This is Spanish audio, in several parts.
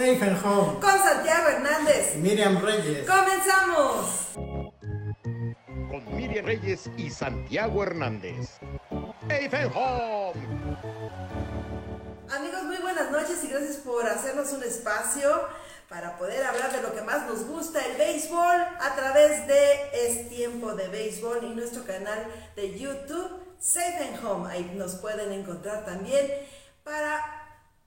Safe and Home. Con Santiago Hernández. Y Miriam Reyes. ¡Comenzamos! Con Miriam Reyes y Santiago Hernández. Safe and Home. Amigos, muy buenas noches y gracias por hacernos un espacio para poder hablar de lo que más nos gusta, el béisbol, a través de Es Tiempo de Béisbol y nuestro canal de YouTube, Safe and Home. Ahí nos pueden encontrar también para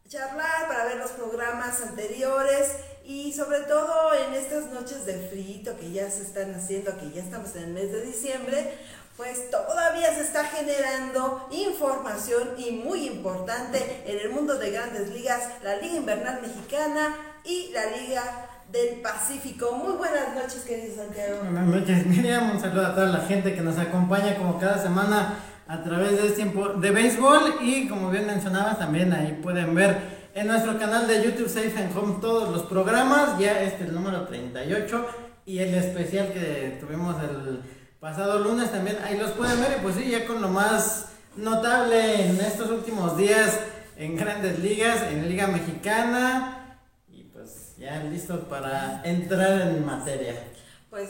charlar, para ver los programas anteriores y sobre todo en estas noches de frío que ya se están haciendo, que ya estamos en el mes de diciembre, pues todavía se está generando información y muy importante en el mundo de grandes ligas, la Liga Invernal Mexicana y la Liga del Pacífico. Muy buenas noches, querido Santiago. Buenas noches, Miriam. Un saludo a toda la gente que nos acompaña como cada semana a través de este tiempo de béisbol y como bien mencionabas también ahí pueden ver en nuestro canal de YouTube Safe and Home todos los programas, ya este es el número 38 y el especial que tuvimos el pasado lunes también ahí los pueden ver y pues sí, ya con lo más notable en estos últimos días en grandes ligas, en Liga Mexicana y pues ya listos para entrar en materia. Pues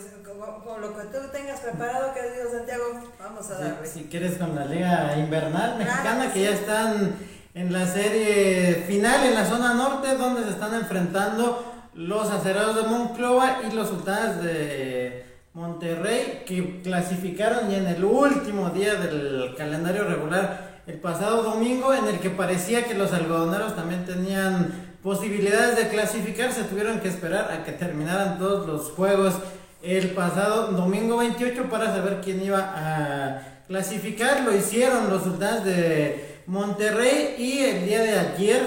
con, lo que tú tengas preparado, querido Santiago, vamos a darle. Si, quieres con la Liga Invernal Mexicana, que ya están en la serie final en la zona norte, donde se están enfrentando los acerados de Monclova y los sultanes de Monterrey, que clasificaron ya en el último día del calendario regular el pasado domingo, en el que parecía que los algodoneros también tenían posibilidades de clasificar, se tuvieron que esperar a que terminaran todos los juegos el pasado domingo 28 para saber quién iba a clasificar. Lo hicieron los sultanes de Monterrey y el día de ayer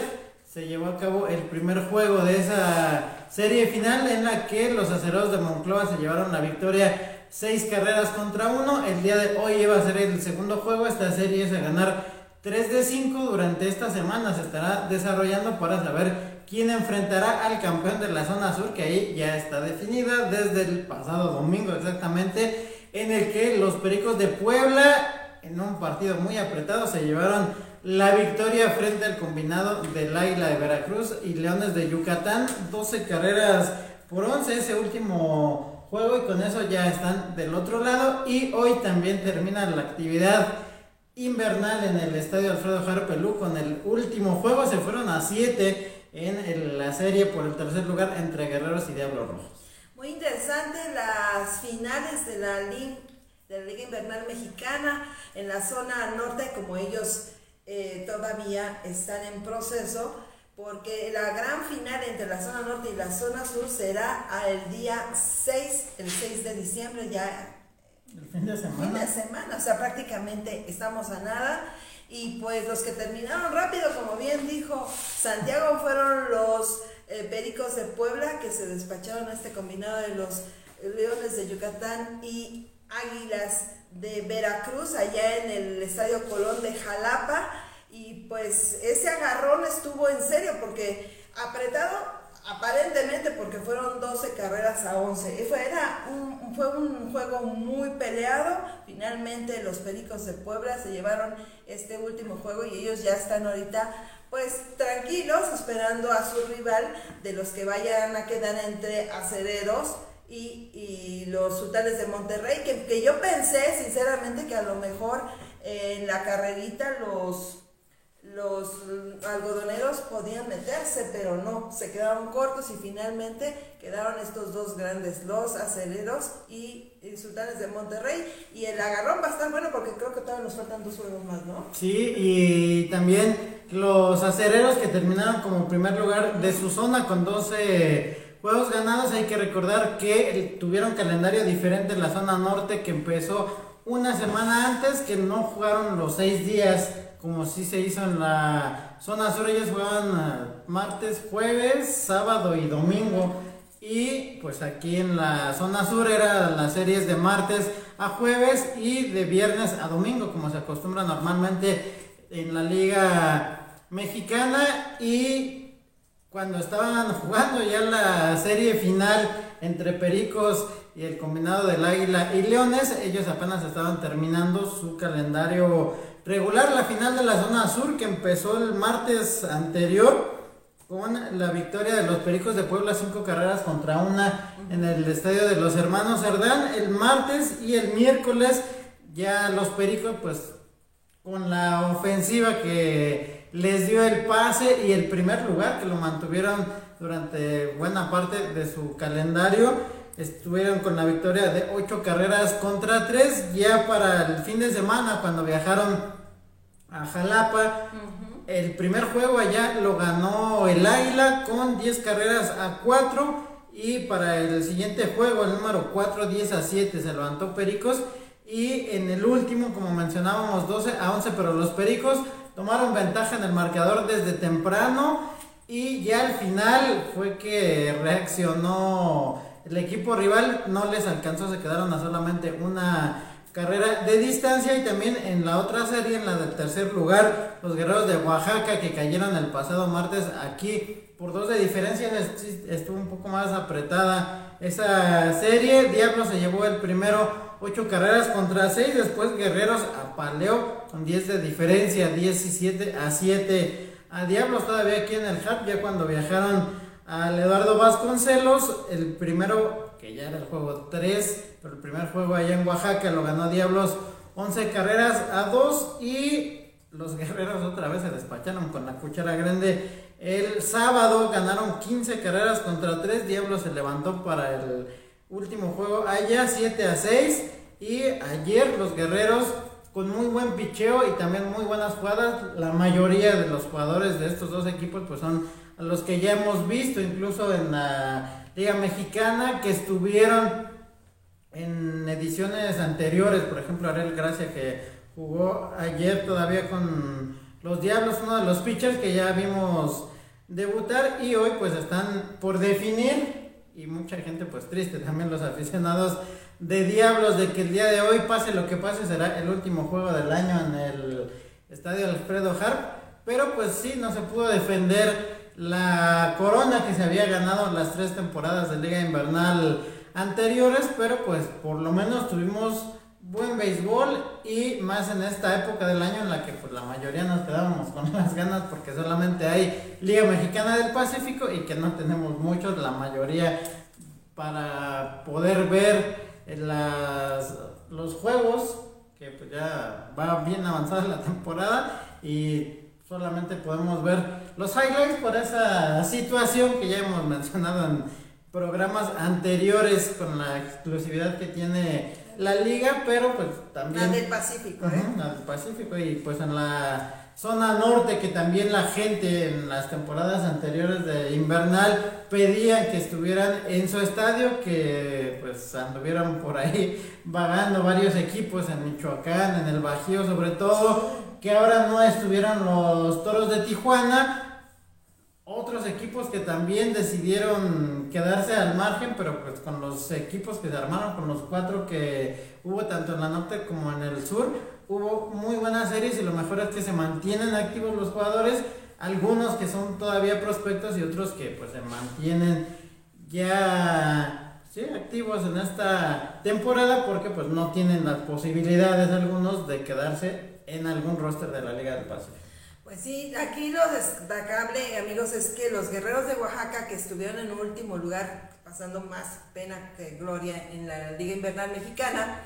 se llevó a cabo el primer juego de esa serie final en la que los aceros de Moncloa se llevaron la victoria seis carreras contra uno. El día de hoy iba a ser el segundo juego. Esta serie es a ganar 3 de 5 durante esta semana. Se estará desarrollando para saber quien enfrentará al campeón de la zona sur, que ahí ya está definida desde el pasado domingo exactamente, en el que los Pericos de Puebla, en un partido muy apretado, se llevaron la victoria frente al combinado del Águila de Veracruz y Leones de Yucatán, 12 carreras por 11 ese último juego y con eso ya están del otro lado. Y hoy también termina la actividad invernal en el estadio Alfredo Jarpelú con el último juego, se fueron a 7 en la serie por el tercer lugar entre Guerreros y Diablos Rojos. Muy interesante las finales de la, Liga, de la Liga Invernal Mexicana en la zona norte, como ellos eh, todavía están en proceso, porque la gran final entre la zona norte y la zona sur será el día 6, el 6 de diciembre, ya. El fin de semana. Fin de semana, o sea, prácticamente estamos a nada. Y pues los que terminaron rápido, como bien dijo Santiago, fueron los eh, Pericos de Puebla que se despacharon a este combinado de los Leones de Yucatán y Águilas de Veracruz, allá en el Estadio Colón de Jalapa. Y pues ese agarrón estuvo en serio porque apretado aparentemente porque fueron 12 carreras a 11. Fue, era un, fue un juego muy peleado. Finalmente los Pericos de Puebla se llevaron este último juego y ellos ya están ahorita pues tranquilos esperando a su rival de los que vayan a quedar entre acereros y, y los sultanes de Monterrey, que, que yo pensé sinceramente que a lo mejor en la carrerita los los algodoneros podían meterse, pero no, se quedaron cortos y finalmente quedaron estos dos grandes, los aceleros y, sultanes de Monterrey. Y el agarrón va a estar bueno porque creo que todavía nos faltan dos juegos más, ¿no? Sí, y también los aceleros que terminaron como primer lugar de su zona con 12 juegos ganados. Hay que recordar que tuvieron calendario diferente en la zona norte que empezó una semana antes, que no jugaron los seis días como si se hizo en la zona sur, ellos jugaban eh, martes, jueves, sábado y domingo. Y pues aquí en la zona sur era las series de martes a jueves y de viernes a domingo, como se acostumbra normalmente en la liga mexicana. Y cuando estaban jugando ya la serie final entre Pericos y el combinado del Águila y Leones, ellos apenas estaban terminando su calendario regular la final de la zona sur que empezó el martes anterior con la victoria de los Pericos de Puebla, cinco carreras contra una en el estadio de los hermanos Cerdán. El martes y el miércoles ya los Pericos pues con la ofensiva que les dio el pase y el primer lugar que lo mantuvieron durante buena parte de su calendario estuvieron con la victoria de ocho carreras contra tres ya para el fin de semana cuando viajaron a Jalapa el primer juego allá lo ganó el Águila con 10 carreras a 4. Y para el siguiente juego, el número 4, 10 a 7, se levantó Pericos. Y en el último, como mencionábamos, 12 a 11, pero los Pericos tomaron ventaja en el marcador desde temprano. Y ya al final fue que reaccionó el equipo rival, no les alcanzó, se quedaron a solamente una carrera de distancia y también en la otra serie, en la del tercer lugar, los guerreros de Oaxaca que cayeron el pasado martes aquí por dos de diferencia, estuvo un poco más apretada esa serie. Diablo se llevó el primero, ocho carreras contra seis, después Guerreros apaleó con 10 de diferencia, 17 a 7 a Diablos todavía aquí en el hub, ya cuando viajaron al Eduardo Vasconcelos, el primero que ya era el juego 3, pero el primer juego allá en Oaxaca lo ganó Diablos 11 carreras a 2 y los guerreros otra vez se despacharon con la cuchara grande. El sábado ganaron 15 carreras contra 3, Diablos se levantó para el último juego allá 7 a 6 y ayer los guerreros con muy buen picheo y también muy buenas jugadas, la mayoría de los jugadores de estos dos equipos pues son los que ya hemos visto incluso en la Liga Mexicana que estuvieron en ediciones anteriores, por ejemplo, Ariel Gracia que jugó ayer todavía con los Diablos, uno de los pitchers que ya vimos debutar. Y hoy pues están por definir. Y mucha gente pues triste, también los aficionados de Diablos de que el día de hoy pase lo que pase será el último juego del año en el estadio Alfredo Harp, pero pues sí, no se pudo defender la corona que se había ganado las tres temporadas de Liga Invernal anteriores, pero pues por lo menos tuvimos buen béisbol y más en esta época del año en la que pues la mayoría nos quedábamos con las ganas porque solamente hay Liga Mexicana del Pacífico y que no tenemos muchos, la mayoría para poder ver las, los juegos que pues ya va bien avanzada la temporada y solamente podemos ver los highlights por esa situación que ya hemos mencionado en programas anteriores con la exclusividad que tiene la liga, pero pues también... La del Pacífico, ¿eh? La del Pacífico y pues en la zona norte que también la gente en las temporadas anteriores de invernal pedían que estuvieran en su estadio, que pues anduvieran por ahí vagando varios equipos en Michoacán, en el Bajío sobre todo, que ahora no estuvieran los Toros de Tijuana. Otros equipos que también decidieron quedarse al margen, pero pues con los equipos que se armaron, con los cuatro que hubo tanto en la norte como en el sur, hubo muy buenas series y lo mejor es que se mantienen activos los jugadores, algunos que son todavía prospectos y otros que pues se mantienen ya sí, activos en esta temporada porque pues no tienen las posibilidades algunos de quedarse en algún roster de la Liga del Pacífico. Pues sí, aquí lo destacable, amigos, es que los guerreros de Oaxaca que estuvieron en último lugar, pasando más pena que gloria en la Liga Invernal Mexicana,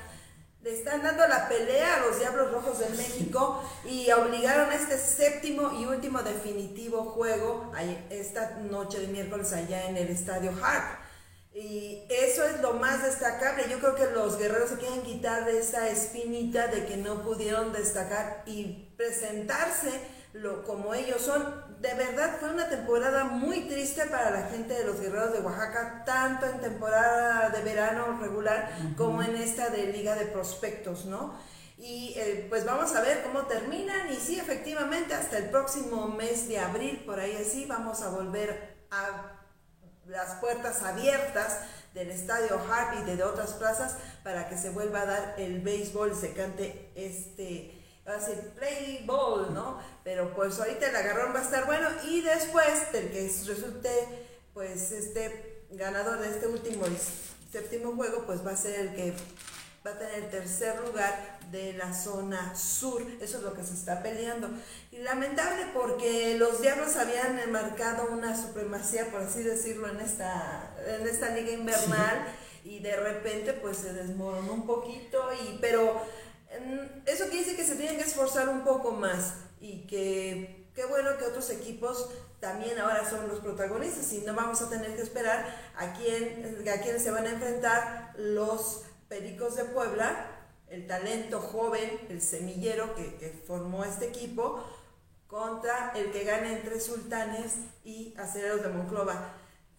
le están dando la pelea a los Diablos Rojos de México y obligaron a este séptimo y último definitivo juego esta noche de miércoles allá en el Estadio Hart. Y eso es lo más destacable. Yo creo que los guerreros se quieren quitar de esa espinita de que no pudieron destacar y presentarse lo, como ellos son. De verdad fue una temporada muy triste para la gente de los guerreros de Oaxaca, tanto en temporada de verano regular como en esta de Liga de Prospectos, ¿no? Y eh, pues vamos a ver cómo terminan y sí, efectivamente, hasta el próximo mes de abril, por ahí así, vamos a volver a las puertas abiertas del estadio Harp y de otras plazas para que se vuelva a dar el béisbol, se cante este, hace play ball, ¿no? Pero pues ahorita el agarrón va a estar bueno y después del que resulte pues este ganador de este último séptimo juego pues va a ser el que va a tener el tercer lugar de la zona sur. Eso es lo que se está peleando. Y lamentable porque los diablos habían marcado una supremacía, por así decirlo, en esta, en esta liga invernal. Y de repente pues se desmoronó un poquito. Y, pero eso quiere decir que se tienen que esforzar un poco más. Y que qué bueno que otros equipos también ahora son los protagonistas y no vamos a tener que esperar a quién a quién se van a enfrentar los Pericos de Puebla, el talento joven, el semillero que, formó este equipo, contra el que gana entre Sultanes y Aceleros de Monclova.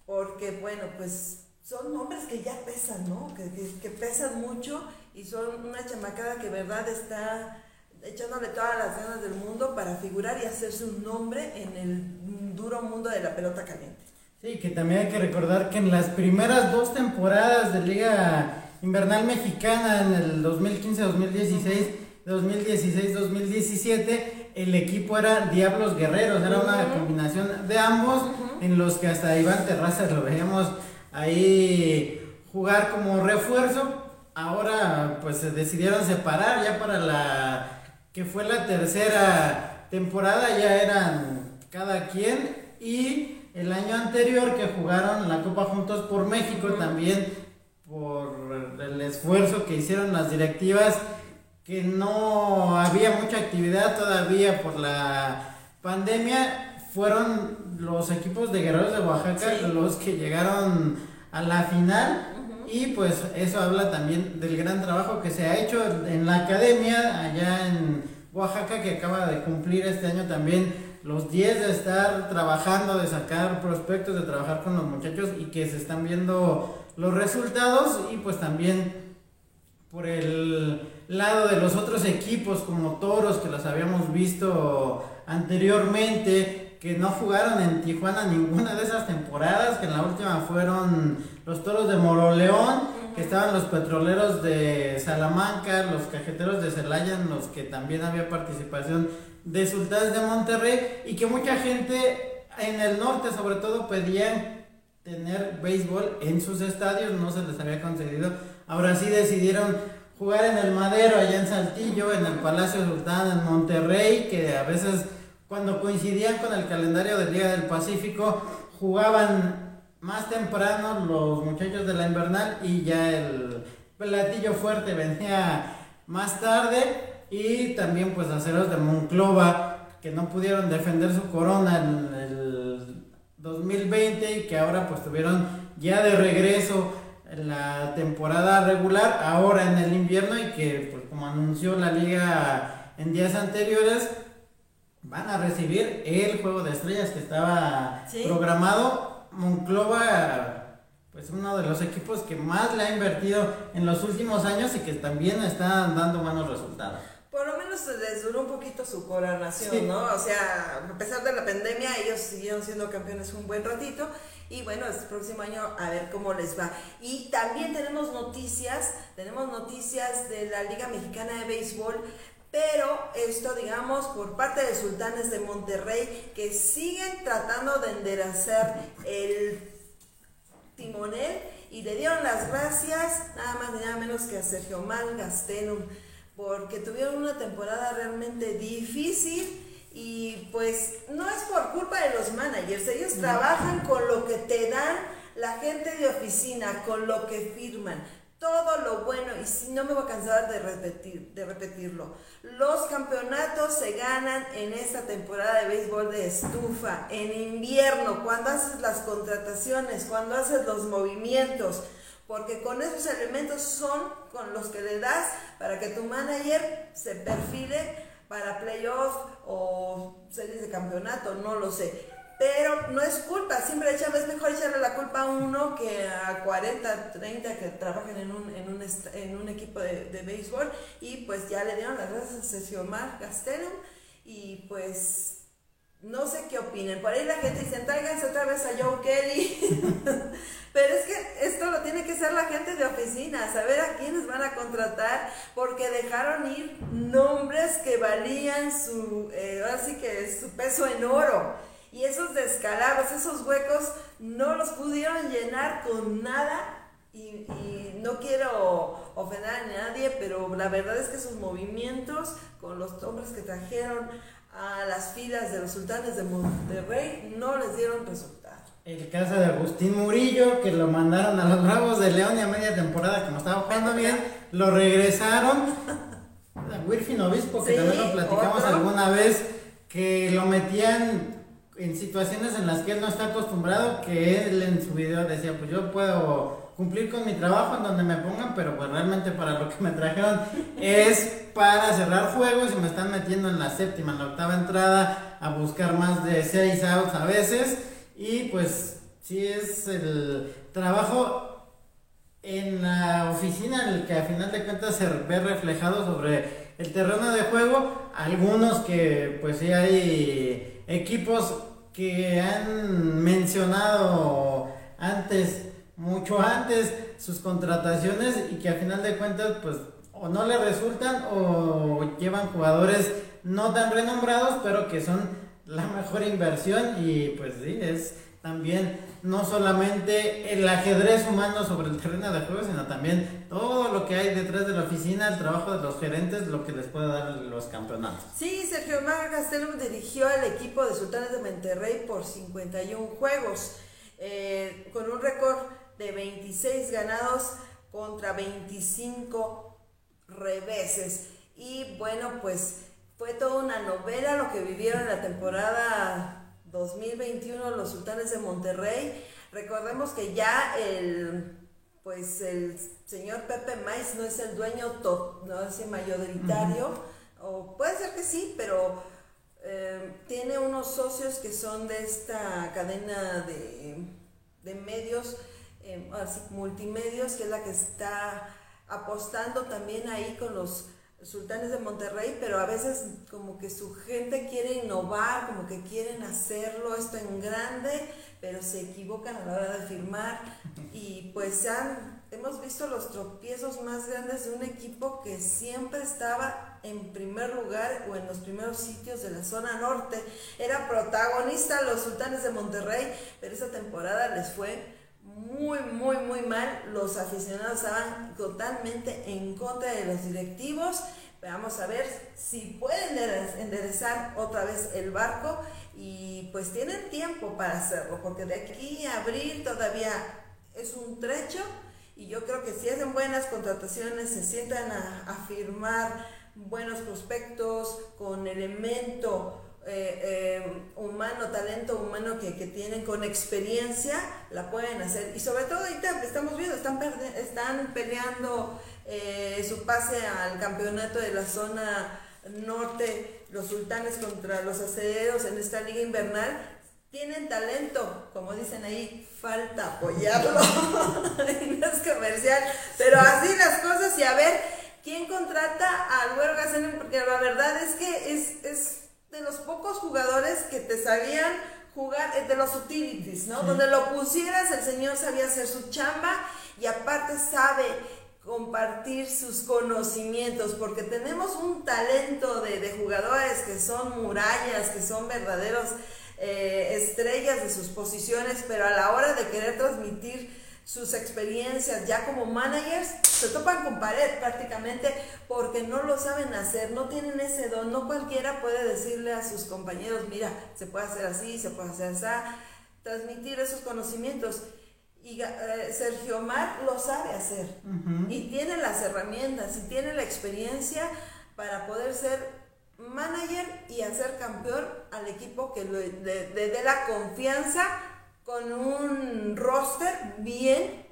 Porque, bueno, pues son nombres que ya pesan, ¿no? Que, que, pesan mucho y son una chamacada que, verdad, está echándole todas las ganas del mundo para figurar y hacerse un nombre en el duro mundo de la pelota caliente. Sí, que también hay que recordar que en las primeras dos temporadas de Liga Invernal Mexicana en el 2015-2016, 2016-2017, el equipo era Diablos Guerreros, era una combinación de ambos, en los que hasta Iván Terrazas lo veíamos ahí jugar como refuerzo. Ahora pues se decidieron separar ya para la que fue la tercera temporada, ya eran cada quien. Y el año anterior que jugaron la Copa Juntos por México también por el esfuerzo que hicieron las directivas que no había mucha actividad todavía por la pandemia fueron los equipos de Guerreros de Oaxaca los que llegaron a la final y pues eso habla también del gran trabajo que se ha hecho en la academia allá en Oaxaca que acaba de cumplir este año también los 10 de estar trabajando, de sacar prospectos, de trabajar con los muchachos y que se están viendo los resultados y pues también por el lado de los otros equipos como Toros que los habíamos visto anteriormente que no jugaron en Tijuana ninguna de esas temporadas, que en la última fueron los Toros de Moroleón, que estaban los Petroleros de Salamanca, los Cajeteros de Celaya, en los que también había participación de Sultanes de Monterrey, y que mucha gente en el norte sobre todo pedían tener béisbol en sus estadios, no se les había concedido. Ahora sí decidieron jugar en el Madero, allá en Saltillo, en el Palacio Sultán, en Monterrey, que a veces cuando coincidían con el calendario del Día del Pacífico, jugaban más temprano los muchachos de la invernal y ya el platillo fuerte venía más tarde y también pues aceros de Monclova que no pudieron defender su corona en el 2020 y que ahora pues tuvieron ya de regreso en la temporada regular, ahora en el invierno y que pues como anunció la liga en días anteriores, van a recibir el juego de estrellas que estaba programado. Monclova, pues uno de los equipos que más le ha invertido en los últimos años y que también están dando buenos resultados. Por lo menos les duró un poquito su coronación, ¿no? O sea, a pesar de la pandemia, ellos siguieron siendo campeones un buen ratito. Y bueno, el próximo año a ver cómo les va. Y también tenemos noticias, tenemos noticias de la Liga Mexicana de Béisbol pero esto, digamos, por parte de Sultanes de Monterrey, que siguen tratando de enderezar el timonel y le dieron las gracias nada más ni nada menos que a Sergio Mal Gastelum, porque tuvieron una temporada realmente difícil y pues no es por culpa de los managers, ellos trabajan con lo que te dan la gente de oficina, con lo que firman todo lo bueno, y si no me voy a cansar de, repetir, de repetirlo, los campeonatos se ganan en esta temporada de béisbol de estufa, en invierno, cuando haces las contrataciones, cuando haces los movimientos, porque con esos elementos son con los que le das para que tu manager se perfile para playoff o series de campeonato, no lo sé. Pero no es culpa, siempre echarle, es mejor echarle la culpa a uno que a 40, 30 que trabajan en un, en un, en un equipo de, de, béisbol. Y pues ya le dieron las gracias a Sergio Mar Castellum y pues no sé qué opinen, por ahí la gente dice, tráiganse otra vez a Joe Kelly, pero es que esto lo tiene que hacer la gente de oficina, saber a quiénes van a contratar, porque dejaron ir nombres que valían su, eh, que su peso en oro. Y esos descalabros, esos huecos, no los pudieron llenar con nada. Y, no quiero ofender a nadie, pero la verdad es que sus movimientos con los hombres que trajeron a las filas de los sultanes de Monterrey no les dieron resultado. El caso de Agustín Murillo, que lo mandaron a los Bravos de León y a media temporada, como estaba jugando bien, lo regresaron. Wilfin Obispo, que también lo platicamos alguna vez, que lo metían en situaciones en las que él no está acostumbrado, que él en su video decía, pues yo puedo cumplir con mi trabajo en donde me pongan, pero pues realmente para lo que me trajeron es para cerrar juegos y me están metiendo en la séptima, en la octava entrada a buscar más de seis outs a veces. Y pues sí es el trabajo en la oficina en el que a final de cuentas se ve reflejado sobre el terreno de juego, algunos que pues sí hay equipos que han mencionado antes mucho antes sus contrataciones y que a final de cuentas pues o no le resultan o llevan jugadores no tan renombrados pero que son la mejor inversión y pues sí, es también no solamente el ajedrez humano sobre el terreno de juego, sino también todo lo que hay detrás de la oficina, el trabajo de los gerentes, lo que les puede dar los campeonatos. Sí, Sergio Mar Gastelum dirigió al equipo de Sultanes de Monterrey por 51 juegos, eh, con un récord de 26 ganados contra 25 reveses. Y bueno, pues fue toda una novela lo que vivieron en la temporada 2021 los Sultanes de Monterrey. Recordemos que ya el pues el señor Pepe Mais no es el dueño, no es el mayoritario, o puede ser que sí, pero eh, tiene unos socios que son de esta cadena de, de medios eh, multimedios, que es la que está apostando también ahí con los sultanes de Monterrey, pero a veces como que su gente quiere innovar, como que quieren hacerlo esto en grande, pero se equivocan a la hora de firmar. Y pues han, hemos visto los tropiezos más grandes de un equipo que siempre estaba en primer lugar o en los primeros sitios de la zona norte, era protagonista los sultanes de Monterrey, pero esa temporada les fue muy, muy, muy mal. Los aficionados estaban totalmente en contra de los directivos. Vamos a ver si pueden enderezar otra vez el barco y pues tienen tiempo para hacerlo, porque de aquí a abril todavía es un trecho y yo creo que si hacen buenas contrataciones, se sientan a, a firmar buenos prospectos con elemento eh, eh, humano, talento humano que, tienen con experiencia, la pueden hacer. Y sobre todo ahorita estamos viendo, están, están peleando eh, su pase al campeonato de la zona norte, los sultanes contra los aceleros en esta liga invernal. Tienen talento, como dicen ahí, falta apoyarlo. no es comercial, pero así las cosas y a ver quién contrata al Güero porque la verdad es que es, es de los pocos jugadores que te sabían jugar, eh, de los utilities, ¿no? Donde lo pusieras, el señor sabía hacer su chamba y aparte sabe compartir sus conocimientos, porque tenemos un talento de, jugadores que son murallas, que son verdaderos eh, estrellas de sus posiciones, pero a la hora de querer transmitir sus experiencias ya como managers, se topan con pared prácticamente porque no lo saben hacer, no tienen ese don, no cualquiera puede decirle a sus compañeros, mira, se puede hacer así, se puede hacer así, transmitir esos conocimientos. Y eh, Sergio Mar lo sabe hacer. Y tiene las herramientas y tiene la experiencia para poder ser manager y hacer campeón al equipo que le dé la confianza con un roster bien,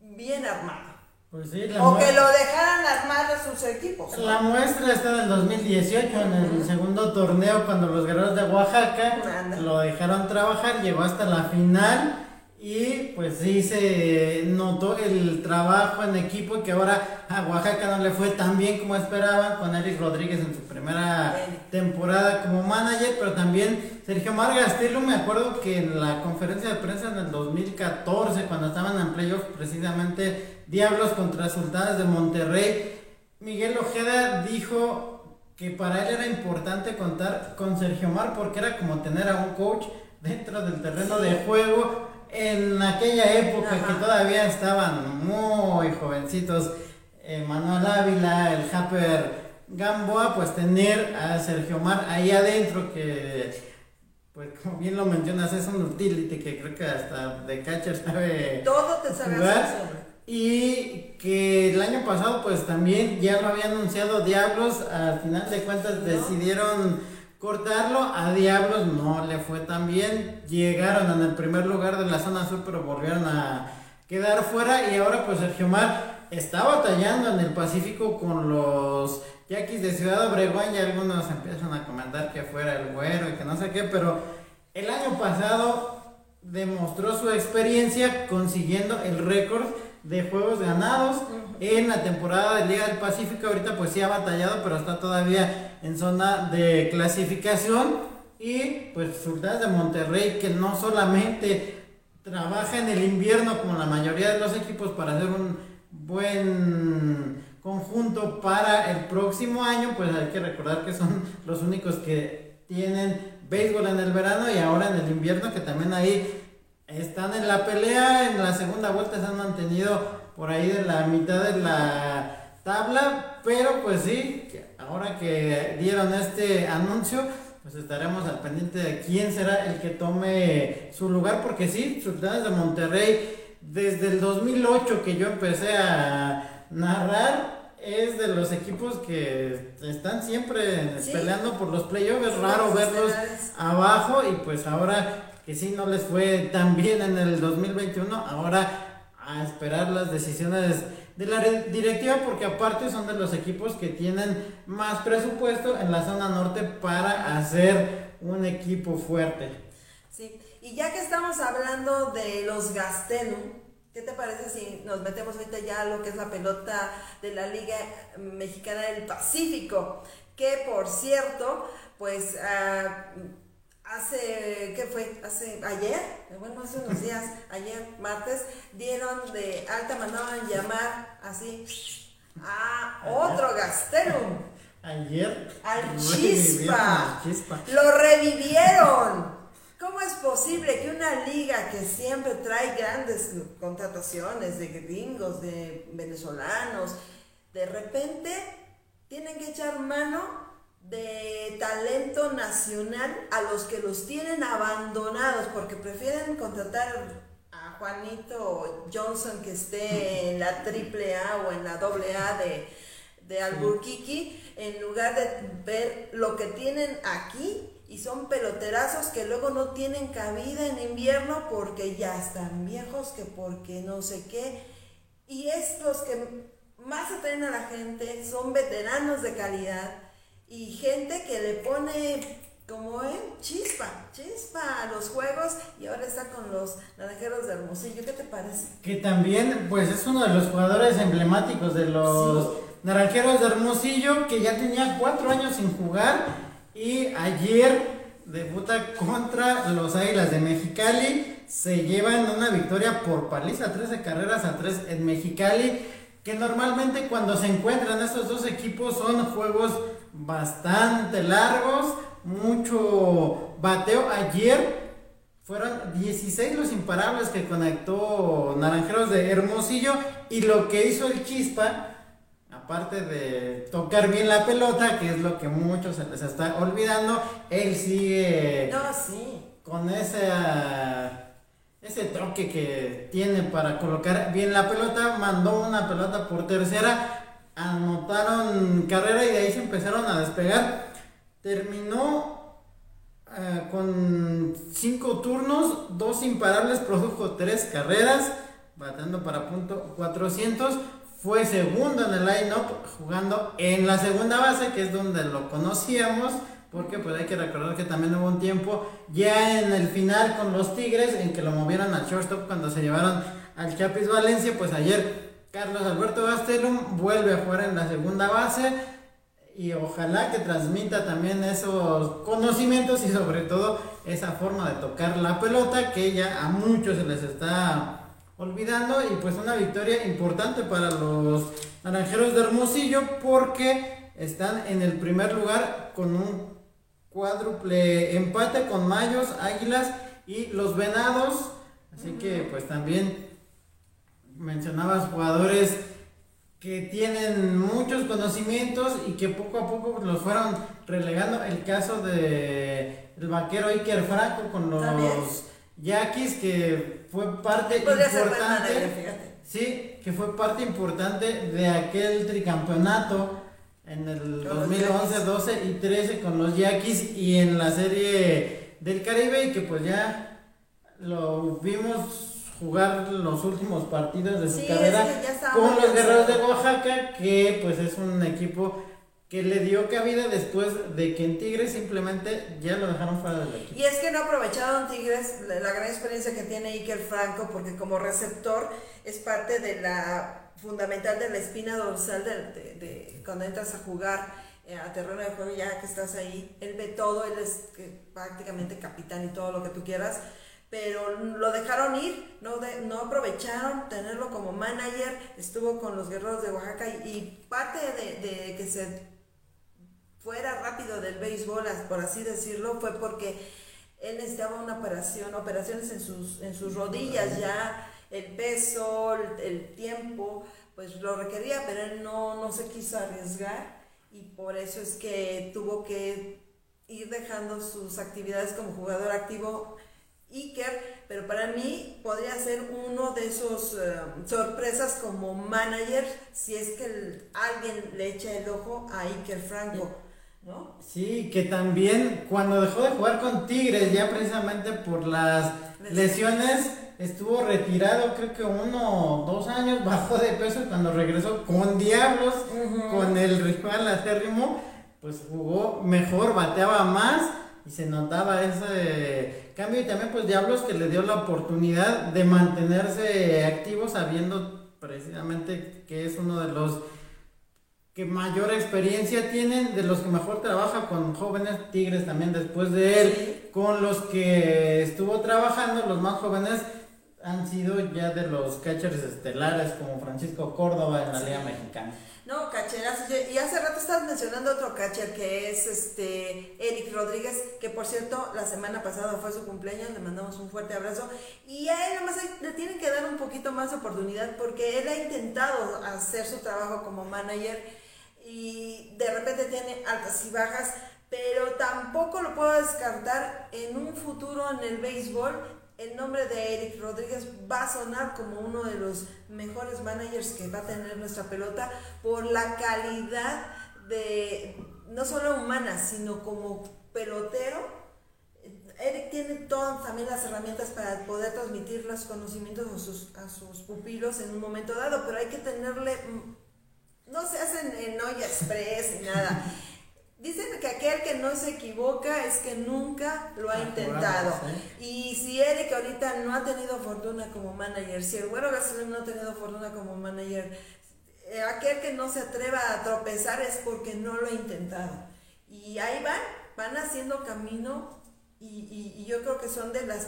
bien armado. Pues sí, o que lo dejaran armar a sus equipos. La muestra está en el 2018, en el segundo torneo, cuando los guerreros de Oaxaca lo dejaron trabajar, llegó hasta la final y pues sí se notó el trabajo en equipo y que ahora a Oaxaca no le fue tan bien como esperaban con Eric Rodríguez en su primera temporada como manager, pero también Sergio Margastillo me acuerdo que en la conferencia de prensa en el 2014 cuando estaban en playoff precisamente Diablos contra Sultanes de Monterrey, Miguel Ojeda dijo que para él era importante contar con Sergio Mar porque era como tener a un coach dentro del terreno de juego en aquel aquella época que todavía estaban muy jovencitos, eh, Manuel Ávila, el Japper Gamboa, pues tener a Sergio Mar ahí adentro que pues como bien lo mencionas, es un utility que creo que hasta de catcher sabe Todo te sabe jugar. Y que el año pasado pues también ya lo había anunciado Diablos, al final de cuentas decidieron cortarlo, a Diablos no le fue tan bien, llegaron en el primer lugar de la zona sur pero volvieron a quedar fuera. Y ahora pues Sergio Mar está batallando en el Pacífico con los Yaquis de Ciudad Obregón. Y algunos empiezan a comentar que fuera el güero y que no sé qué, pero el año pasado demostró su experiencia consiguiendo el récord de juegos ganados en la temporada de Liga del Pacífico. Ahorita pues sí ha batallado, pero está todavía en zona de clasificación. Y pues Sultanes de Monterrey que no solamente trabaja en el invierno como la mayoría de los equipos para hacer un buen conjunto para el próximo año, pues hay que recordar que son los únicos que tienen béisbol en el verano y ahora en el invierno que también ahí están en la pelea, en la segunda vuelta se han mantenido por ahí de la mitad de la tabla, pero pues sí, ahora que dieron este anuncio, pues estaremos al pendiente de quién será el que tome su lugar, porque sí, Sultanes de Monterrey, desde el 2008 que yo empecé a narrar, es de los equipos que están siempre peleando por los playoffs, es raro verlos abajo y pues ahora que sí no les fue tan bien en el 2021, ahora a esperar las decisiones de la directiva porque aparte son de los equipos que tienen más presupuesto en la zona norte para hacer un equipo fuerte. Sí, y ya que estamos hablando de los Gastelum, ¿qué te parece si nos metemos ahorita ya a lo que es la pelota de la Liga Mexicana del Pacífico? Que por cierto, pues... Uh, hace, ¿qué fue? Hace, ayer, bueno, hace unos días, ayer, martes, dieron de alta, mandaban llamar así a otro Gasterum. Ayer. Al chispa. Lo revivieron. ¿Cómo es posible que una liga que siempre trae grandes contrataciones de gringos, de venezolanos, de repente tienen que echar mano de talento nacional a los que los tienen abandonados porque prefieren contratar a Juanito Johnson que esté en la triple A o en la doble A de, de Alburquiqui en lugar de ver lo que tienen aquí y son peloterazos que luego no tienen cabida en invierno porque ya están viejos, que porque no sé qué. Y es los que más atraen a la gente, son veteranos de calidad y gente que le pone como en chispa, chispa a los juegos y ahora está con los naranjeros de Hermosillo. ¿Qué te parece? Que también pues es uno de los jugadores emblemáticos de los naranjeros de Hermosillo que ya tenía cuatro años sin jugar y ayer debuta contra los Águilas de Mexicali. Se llevan una victoria por paliza, 13 carreras a 3 en Mexicali. Que normalmente cuando se encuentran estos dos equipos son juegos bastante largos, mucho bateo. Ayer fueron 16 los imparables que conectó Naranjeros de Hermosillo y lo que hizo el Chispa, aparte de tocar bien la pelota, que es lo que muchos se les está olvidando, él sigue con ese, ese toque que tiene para colocar bien la pelota, mandó una pelota por tercera anotaron carrera y de ahí se empezaron a despegar. Terminó eh, con cinco turnos, dos imparables, produjo tres carreras, batando para punto 400. Fue segundo en el line-up, jugando en la segunda base, que es donde lo conocíamos, porque pues hay que recordar que también hubo un tiempo ya en el final con los Tigres, en que lo movieron al shortstop cuando se llevaron al Chapis Valencia, pues ayer Carlos Alberto Gastelum vuelve a jugar en la segunda base y ojalá que transmita también esos conocimientos y sobre todo esa forma de tocar la pelota que ya a muchos se les está olvidando y pues una victoria importante para los naranjeros de Hermosillo porque están en el primer lugar con un cuádruple empate con Mayos, Águilas y los Venados. Así que pues también mencionabas jugadores que tienen muchos conocimientos y que poco a poco los fueron relegando. El caso de el vaquero Iker Franco con los Yaquis, que fue parte importante. Sí, que fue parte importante de aquel tricampeonato en el 2011, 12 y 13 con los Yaquis y en la serie del Caribe y que pues ya lo vimos jugar los últimos partidos de su carrera con los Guerreros de Oaxaca, que pues es un equipo que le dio cabida después de que en Tigres simplemente ya lo dejaron fuera del equipo. Y es que no aprovecharon Tigres la gran experiencia que tiene Iker Franco, porque como receptor es parte de la fundamental de la espina dorsal de, de, cuando entras a jugar eh, a terreno de juego, ya que estás ahí, él ve todo, él es prácticamente capitán y todo lo que tú quieras pero lo dejaron ir, no, no aprovecharon tenerlo como manager, estuvo con los guerreros de Oaxaca y, parte de, que se fuera rápido del béisbol, por así decirlo, fue porque él necesitaba una operación, operaciones en sus, en sus rodillas ya, el peso, el, tiempo, pues lo requería, pero él no, no se quiso arriesgar y por eso es que tuvo que ir dejando sus actividades como jugador activo Iker, pero para mí podría ser uno de esos eh, sorpresas como manager si es que alguien le echa el ojo a Iker Franco. ¿No? Sí, que también cuando dejó de jugar con Tigres, ya precisamente por las lesiones, estuvo retirado, creo que uno o dos años, bajó de peso y cuando regresó con Diablos, con el rival acérrimo, pues jugó mejor, bateaba más y se notaba ese cambio y también pues Diablos que le dio la oportunidad de mantenerse activo sabiendo precisamente que es uno de los que mayor experiencia tienen, de los que mejor trabaja con jóvenes Tigres también después de él, con los que estuvo trabajando, los más jóvenes han sido ya de los catchers estelares como Francisco Córdoba en la Liga Mexicana. No, cacheras. Y hace rato estabas mencionando otro catcher que es este Eric Rodríguez, que por cierto la semana pasada fue su cumpleaños, le mandamos un fuerte abrazo. Y a él nomás le tienen que dar un poquito más de oportunidad porque él ha intentado hacer su trabajo como manager y de repente tiene altas y bajas, pero tampoco lo puedo descartar en un futuro en el béisbol el nombre de Eric Rodríguez va a sonar como uno de los mejores managers que va a tener nuestra pelota por la calidad de, no solo humana, sino como pelotero. Eric tiene todas también las herramientas para poder transmitir los conocimientos a sus, a sus pupilos en un momento dado, pero hay que tenerle, no se hacen en olla express ni nada. Dicen que aquel que no se equivoca es que nunca lo ha ah, intentado. Y si Eric ahorita no ha tenido fortuna como manager, si el Güero Gasolín no ha tenido fortuna como manager, eh, aquel que no se atreva a tropezar es porque no lo ha intentado. Y ahí van, van haciendo camino y, y yo creo que son de las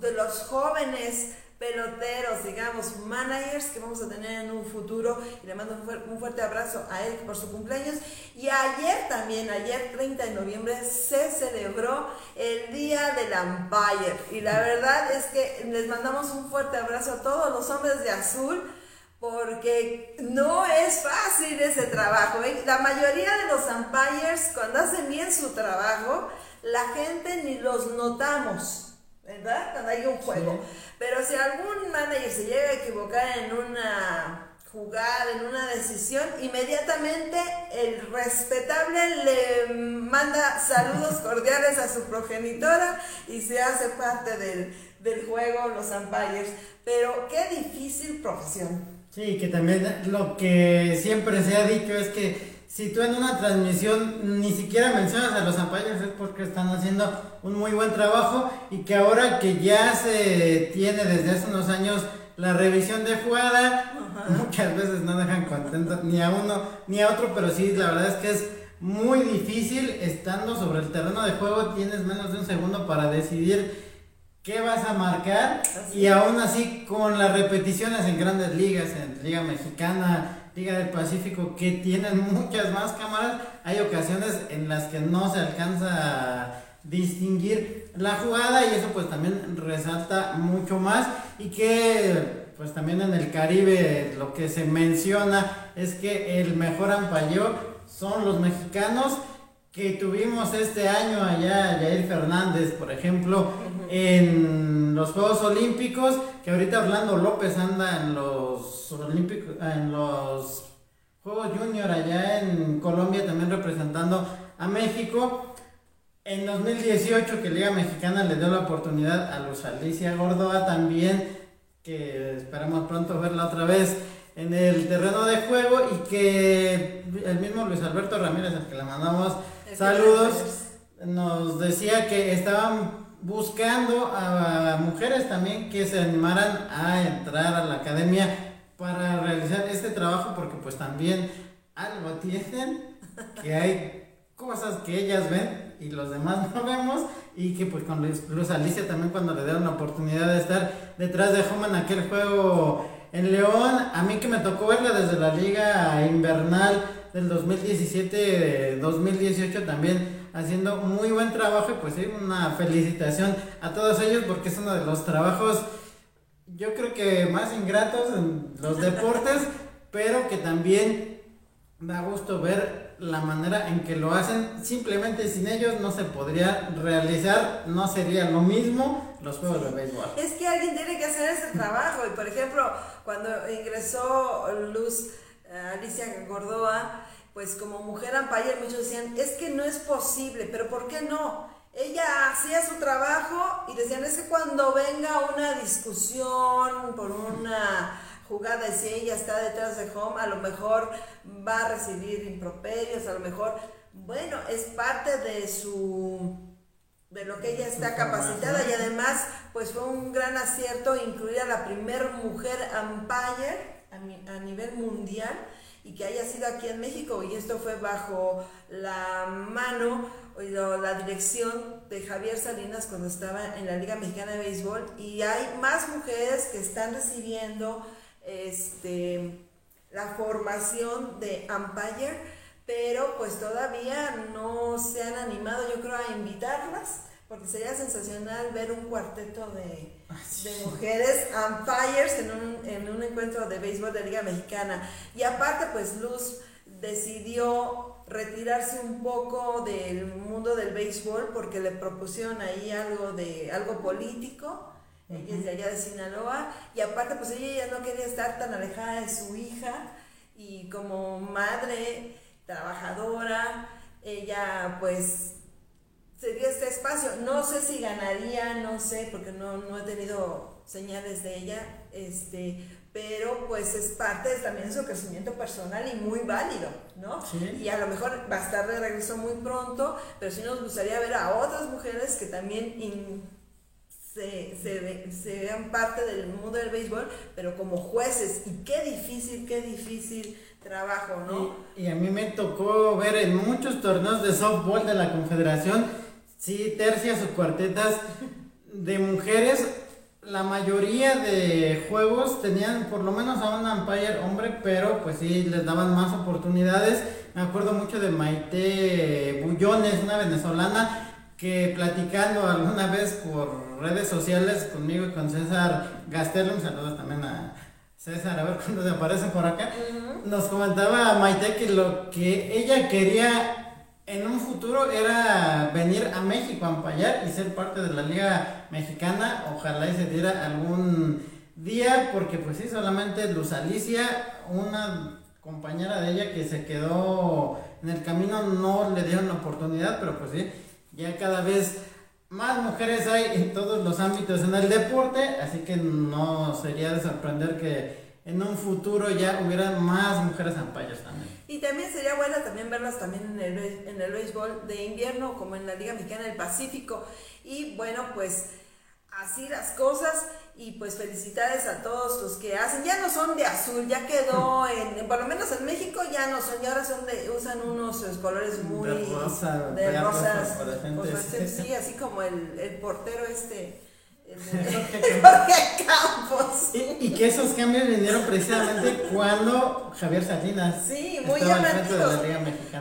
de los jóvenes peloteros, digamos, managers que vamos a tener en un futuro. Y le mando un, fuerte abrazo a él por su cumpleaños. Y ayer también, ayer 30 de noviembre, se celebró el Día del Umpire. Y la verdad es que les mandamos un fuerte abrazo a todos los hombres de azul. Porque no es fácil ese trabajo. ¿eh? La mayoría de los umpires, cuando hacen bien su trabajo, la gente ni los notamos ¿verdad? Cuando hay un juego. Pero si algún manager se llega a equivocar en una jugada, en una decisión, inmediatamente el respetable le manda saludos cordiales a su progenitora y se hace parte del, del juego, los umpires. Pero qué difícil profesión. Sí, que también lo que siempre se ha dicho es que si tú en una transmisión ni siquiera mencionas a los umpires es porque están haciendo un muy buen trabajo y que ahora que ya se tiene desde hace unos años la revisión de jugada, muchas veces no dejan contento ni a uno ni a otro, pero sí, la verdad es que es muy difícil estando sobre el terreno de juego, tienes menos de un segundo para decidir qué vas a marcar y aún así con las repeticiones en grandes ligas, en Liga Mexicana, Liga del Pacífico, que tienen muchas más cámaras, hay ocasiones en las que no se alcanza distinguir la jugada y eso pues también resalta mucho más. Y que pues también en el Caribe lo que se menciona es que el mejor ampalló son los mexicanos que tuvimos este año allá, Jair Fernández, por ejemplo, en los Juegos Olímpicos, que ahorita Orlando López anda en los Olímpicos, en los Juegos Junior allá en Colombia también representando a México. En 2018 que Liga Mexicana le dio la oportunidad a Luz Alicia Gordoa también, que esperamos pronto verla otra vez en el terreno de juego y que el mismo Luis Alberto Ramírez, al que le mandamos saludos, nos decía que estaban buscando a mujeres también que se animaran a entrar a la academia para realizar este trabajo porque pues también algo tienen que hay cosas que ellas ven y los demás no vemos y que pues con Luz Alicia también cuando le dieron la oportunidad de estar detrás de Home en aquel juego en León, a mí que me tocó verla desde la liga invernal del 2017-2018 también haciendo muy buen trabajo y pues sí, una felicitación a todos ellos porque es uno de los trabajos yo creo que más ingratos en los deportes, pero que también da gusto ver la manera en que lo hacen. Simplemente sin ellos no se podría realizar, no sería lo mismo los juegos de béisbol. Es que alguien tiene que hacer ese trabajo. Y por ejemplo, cuando ingresó Luz Alicia Gordoa, pues como mujer ampaya, muchos decían, es que no es posible, pero ¿por qué no? ella hacía su trabajo y decían, es que cuando venga una discusión por una jugada, si ella está detrás de home, a lo mejor va a recibir improperios, a lo mejor, bueno, es parte de su de lo que ella está capacitada y además pues fue un gran acierto incluir a la primer mujer umpire a, nivel mundial y que haya sido aquí en México y esto fue bajo la mano la dirección de Javier Salinas cuando estaba en la Liga Mexicana de Béisbol y hay más mujeres que están recibiendo este, la formación de umpire, pero pues todavía no se han animado yo creo a invitarlas porque sería sensacional ver un cuarteto de, de mujeres umpires en un, en un encuentro de béisbol de Liga Mexicana. Y aparte pues Luz decidió retirarse un poco del mundo del béisbol porque le propusieron ahí algo de algo político. Ella es de allá de Sinaloa y aparte pues ella ya no quería estar tan alejada de su hija y como madre trabajadora, ella pues sería este espacio. No sé si ganaría, no sé, porque no, no he tenido señales de ella, este, pero pues es parte también de su crecimiento personal y muy válido, ¿no? Y a lo mejor va a estar de regreso muy pronto, pero sí nos gustaría ver a otras mujeres que también se, se, vean parte del mundo del béisbol, pero como jueces, y qué difícil, qué difícil trabajo, ¿no? Y, y a mí me tocó ver en muchos torneos de softball de la Confederación, sí, tercias o cuartetas de mujeres la mayoría de juegos tenían por lo menos a un umpire hombre, pero pues sí les daban más oportunidades. Me acuerdo mucho de Maite Bullones, una venezolana, que platicando alguna vez por redes sociales conmigo y con César Gastelum, saludos también a César, a ver cuándo se aparece por acá, nos comentaba Maite que lo que ella quería en un futuro era venir a México a ampallar y ser parte de la Liga Mexicana. Ojalá y se diera algún día, porque pues sí, solamente Luz Alicia, una compañera de ella que se quedó en el camino, no le dieron la oportunidad, pero pues sí, ya cada vez más mujeres hay en todos los ámbitos en el deporte, así que no sería de sorprender que en un futuro ya hubiera más mujeres ampallas también. Y también sería bueno también verlas también en el, en el béisbol de invierno, como en la Liga Mexicana del Pacífico. Y bueno, pues así las cosas y pues felicidades a todos los que hacen. Ya no son de azul, ya quedó en, por lo menos en México ya no son, ya ahora son de, usan unos colores muy de, rosa, de rosas, pues, sí, así como el, el portero este. Jorge Campos. Y, que esos cambios vinieron precisamente cuando Javier Salinas Sí, muy llamativos.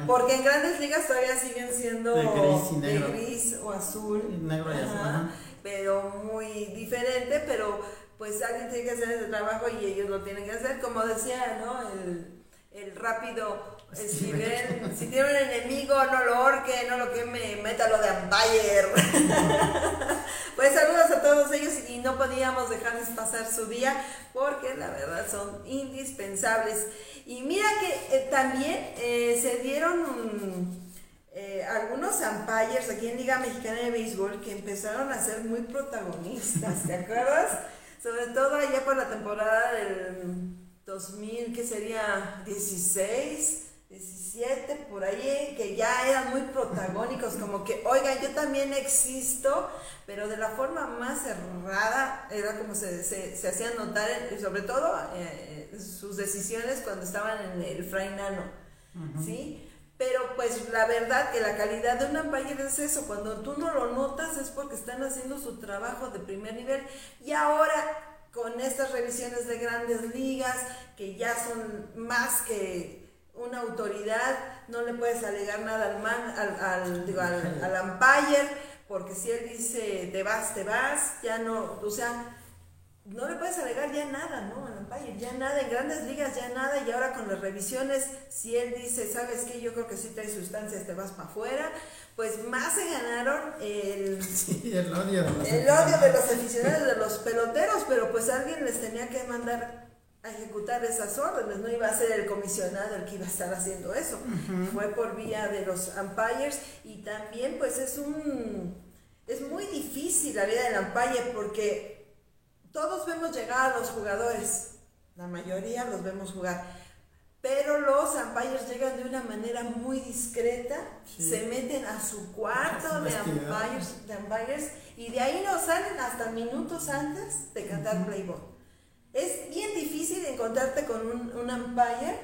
Porque en grandes ligas todavía siguen siendo De gris y negro. de gris o azul. Negro y azul, ajá. Pero muy diferente, pero pues alguien tiene que hacer ese trabajo y ellos lo tienen que hacer. Como decía, ¿no? El, el rápido Esquivel, si tiene un enemigo, no lo orque, no lo queme, métalo de umpire. pues saludos a todos ellos y no podíamos dejarles pasar su día porque la verdad son indispensables. Y mira que eh, también eh, se dieron mm, eh, algunos umpires aquí en Liga Mexicana de Béisbol que empezaron a ser muy protagonistas, ¿te acuerdas? Sobre todo allá por la temporada del 2000, que sería 16, 17, por ahí, que ya eran muy protagónicos, como que, oigan, yo también existo, pero de la forma más cerrada, era como se, se, se hacían notar, en- sobre todo eh, sus decisiones cuando estaban en el Fray Nano, ¿sí? Pero pues la verdad que la calidad de un umpire es eso, cuando tú no lo notas es porque están haciendo su trabajo de primer nivel y ahora con estas revisiones de grandes ligas que ya son más que una autoridad, no le puedes alegar nada al man, al, al, digo, al, al umpire, porque si él dice te vas, te vas, ya no, o sea, no le puedes alegar ya nada, ¿no? Al umpire, ya nada, en grandes ligas ya nada, y ahora con las revisiones, si él dice, ¿sabes qué? Yo creo que sí trae sustancias, te vas para afuera, pues más se ganaron el, Sí, el odio de los el odio de los aficionados, de los peloteros, pero pues alguien les tenía que mandar a ejecutar esas órdenes, no iba a ser el comisionado el que iba a estar haciendo eso, fue por vía de los umpires. Y también pues es un, es muy difícil la vida del umpire porque todos vemos llegar a los jugadores, la mayoría los vemos jugar, pero los umpires llegan de una manera muy discreta, Sí. se meten a su cuarto de umpires, de umpires y de ahí no salen hasta minutos antes de cantar Playboy. Es bien difícil encontrarte con un, un umpire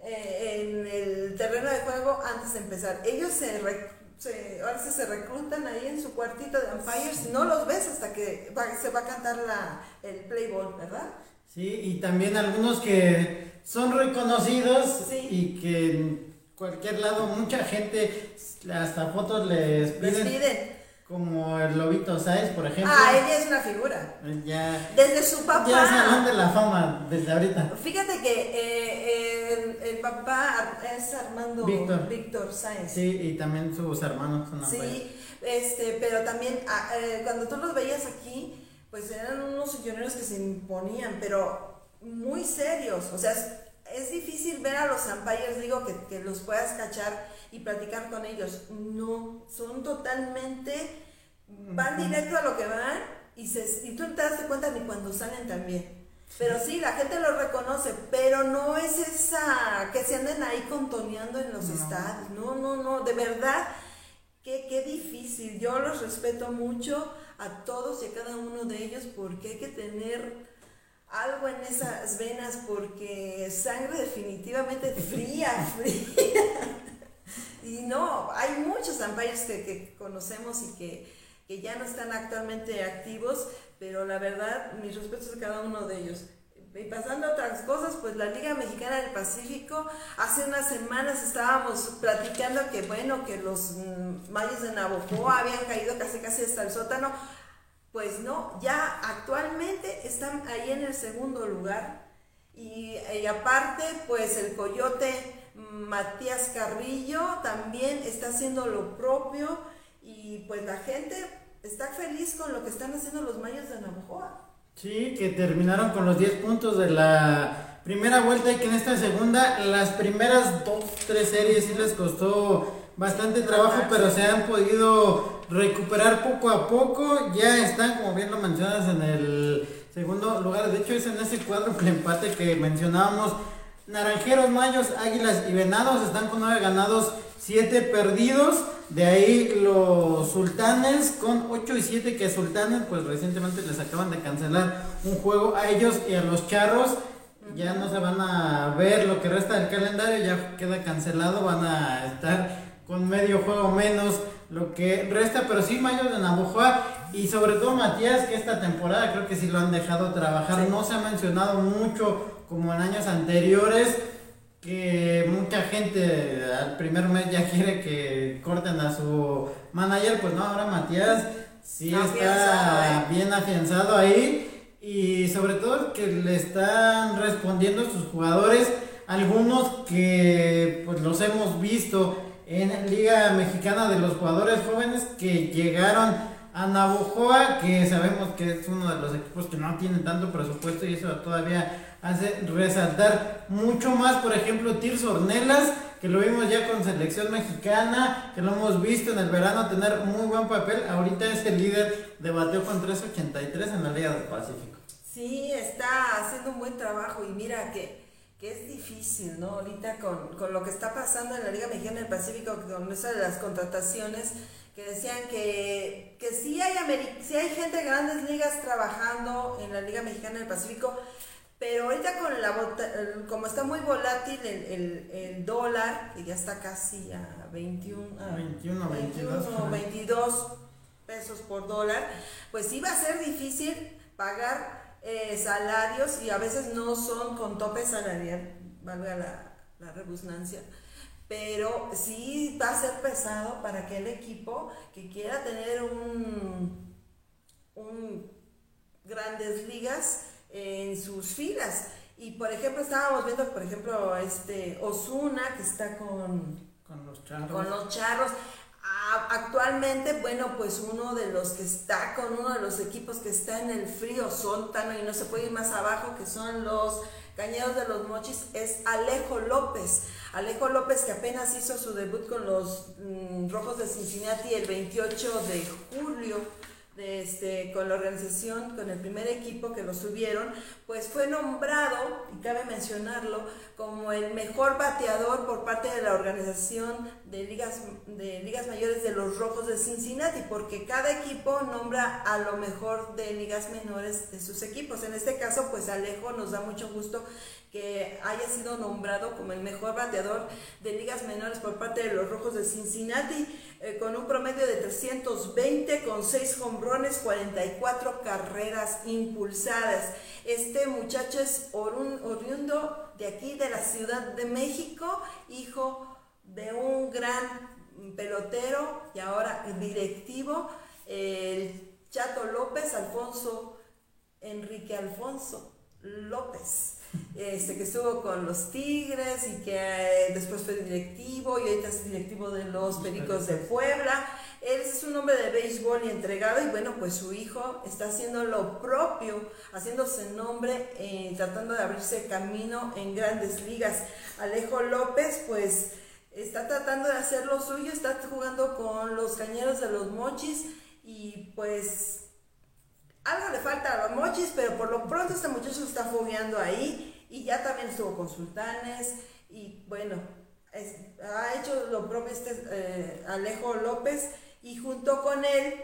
eh, en el terreno de juego antes de empezar. Ellos se, re- se, ahora se reclutan ahí en su cuartito de umpires y no los ves hasta que va- se va a cantar la, el play ball, ¿verdad? Sí, y también algunos que son reconocidos Sí. y que en cualquier lado mucha gente hasta fotos les Les piden. Como el Lobito Sáez, por ejemplo. Ah, ella es una figura. Ya, Desde su ya es salón de papá. la fama desde ahorita. Fíjate que eh, el, el papá es Armando Víctor. Víctor Sáenz. Sí, y también sus hermanos son. Sí, este, pero también ah, eh, cuando tú los veías aquí, pues eran unos señores que se imponían, pero muy serios. O sea, es, es difícil ver a los umpires, digo, que, que los puedas cachar y platicar con ellos. No, son totalmente, van directo a lo que van y, se, y tú no te das cuenta ni cuando salen también. Pero sí, la gente los reconoce, pero no es esa que se anden ahí contoneando en los No. estadios. No, no, no, de verdad. Qué, qué difícil. Yo los respeto mucho a todos y a cada uno de ellos porque hay que tener algo en esas venas porque sangre definitivamente fría, fría. Y no, hay muchos umpires que, que conocemos y que, que ya no están actualmente activos, pero la verdad, mis respetos a cada uno de ellos. Y pasando a otras cosas, pues la Liga Mexicana del Pacífico, hace unas semanas estábamos platicando que bueno, que los mm, mayas de Navojoa habían caído casi casi hasta el sótano. Pues no, ya actualmente están ahí en el segundo lugar. Y, y aparte, pues el coyote Matías Carrillo también está haciendo lo propio. Y pues la gente está feliz con lo que están haciendo los mayas de Navojoa. Sí, que terminaron con los 10 puntos de la primera vuelta y que en esta segunda, las primeras dos, tres series sí les costó bastante trabajo, pero se han podido recuperar poco a poco. Ya están, como bien lo mencionas, en el segundo lugar. De hecho, es en ese cuádruple empate que mencionábamos. Naranjeros, Mayos, Águilas y Venados están con 9 ganados, 7 perdidos. De ahí los Sultanes con 8 y 7 que Sultanes pues recientemente les acaban de cancelar un juego a ellos y a los Charros. Ya no se van a ver lo que resta del calendario, ya queda cancelado, van a estar con medio juego menos lo que resta, pero sí Mayos de Navojoa Y sobre todo Matías, que esta temporada creo que sí lo han dejado trabajar. No se ha mencionado mucho como en años anteriores que mucha gente al primer mes ya quiere que corten a su manager, pues no, ahora Matías sí está ¿eh? bien afianzado ahí y sobre todo que le están respondiendo sus jugadores, algunos que pues los hemos visto en Liga Mexicana de los jugadores jóvenes que llegaron a Navojoa, que sabemos que es uno de los equipos que no tiene tanto presupuesto y eso todavía hace resaltar mucho más, por ejemplo, Tirso Ornelas, que lo vimos ya con selección mexicana, que lo hemos visto en el verano tener muy buen papel, ahorita es el líder de bateo con 3.83 en la Liga del Pacífico. Sí, está haciendo un buen trabajo y mira que, que es difícil, ¿no? Ahorita con, con, lo que está pasando en la Liga Mexicana del Pacífico, con eso de las contrataciones, que decían que, que sí, hay sí hay gente de grandes ligas trabajando en la Liga Mexicana del Pacífico, pero ahorita con la como está muy volátil el, el, dólar, que ya está casi a 21, a 21, 22, 22 pesos por dólar, pues sí va a ser difícil pagar eh, salarios y a veces no son con tope salarial, valga la, la rebusnancia pero sí va a ser pesado para aquel equipo que quiera tener un, un grandes ligas en sus filas. Y por ejemplo, estábamos viendo, por ejemplo, este Osuna, que está con, con los charros. Con los charros. actualmente, bueno, pues uno de los que está con uno de los equipos que está en el frío sótano y no se puede ir más abajo, que son los Cañeros de los Mochis, es Alejo López. Alejo López que apenas hizo su debut con los mm, Rojos de Cincinnati el 28 de julio este, con la organización, con el primer equipo que lo subieron, pues fue nombrado, y cabe mencionarlo, como el mejor bateador por parte de la organización de ligas, de ligas mayores de los Rojos de Cincinnati, porque cada equipo nombra a lo mejor de ligas menores de sus equipos. En este caso, pues Alejo nos da mucho gusto que haya sido nombrado como el mejor bateador de ligas menores por parte de los Rojos de Cincinnati, eh, con un promedio de 320, con 6 hombrones, 44 carreras impulsadas. Este muchacho es oriundo de aquí, de la Ciudad de México, hijo de un gran pelotero y ahora directivo, el Chato López, Alfonso Enrique Alfonso López este, que estuvo con los Tigres y que eh, después fue directivo y ahorita es directivo de los Pericos de Puebla. Él es un hombre de béisbol y entregado y bueno, pues su hijo está haciendo lo propio, haciéndose nombre, eh, tratando de abrirse camino en grandes ligas. Alejo López, pues está tratando de hacer lo suyo, está jugando con los cañeros de los mochis y pues algo le falta a los mochis, pero por lo pronto este muchacho está fogueando ahí y ya también estuvo con sultanes y bueno, ha hecho lo propio este eh, Alejo López y junto con él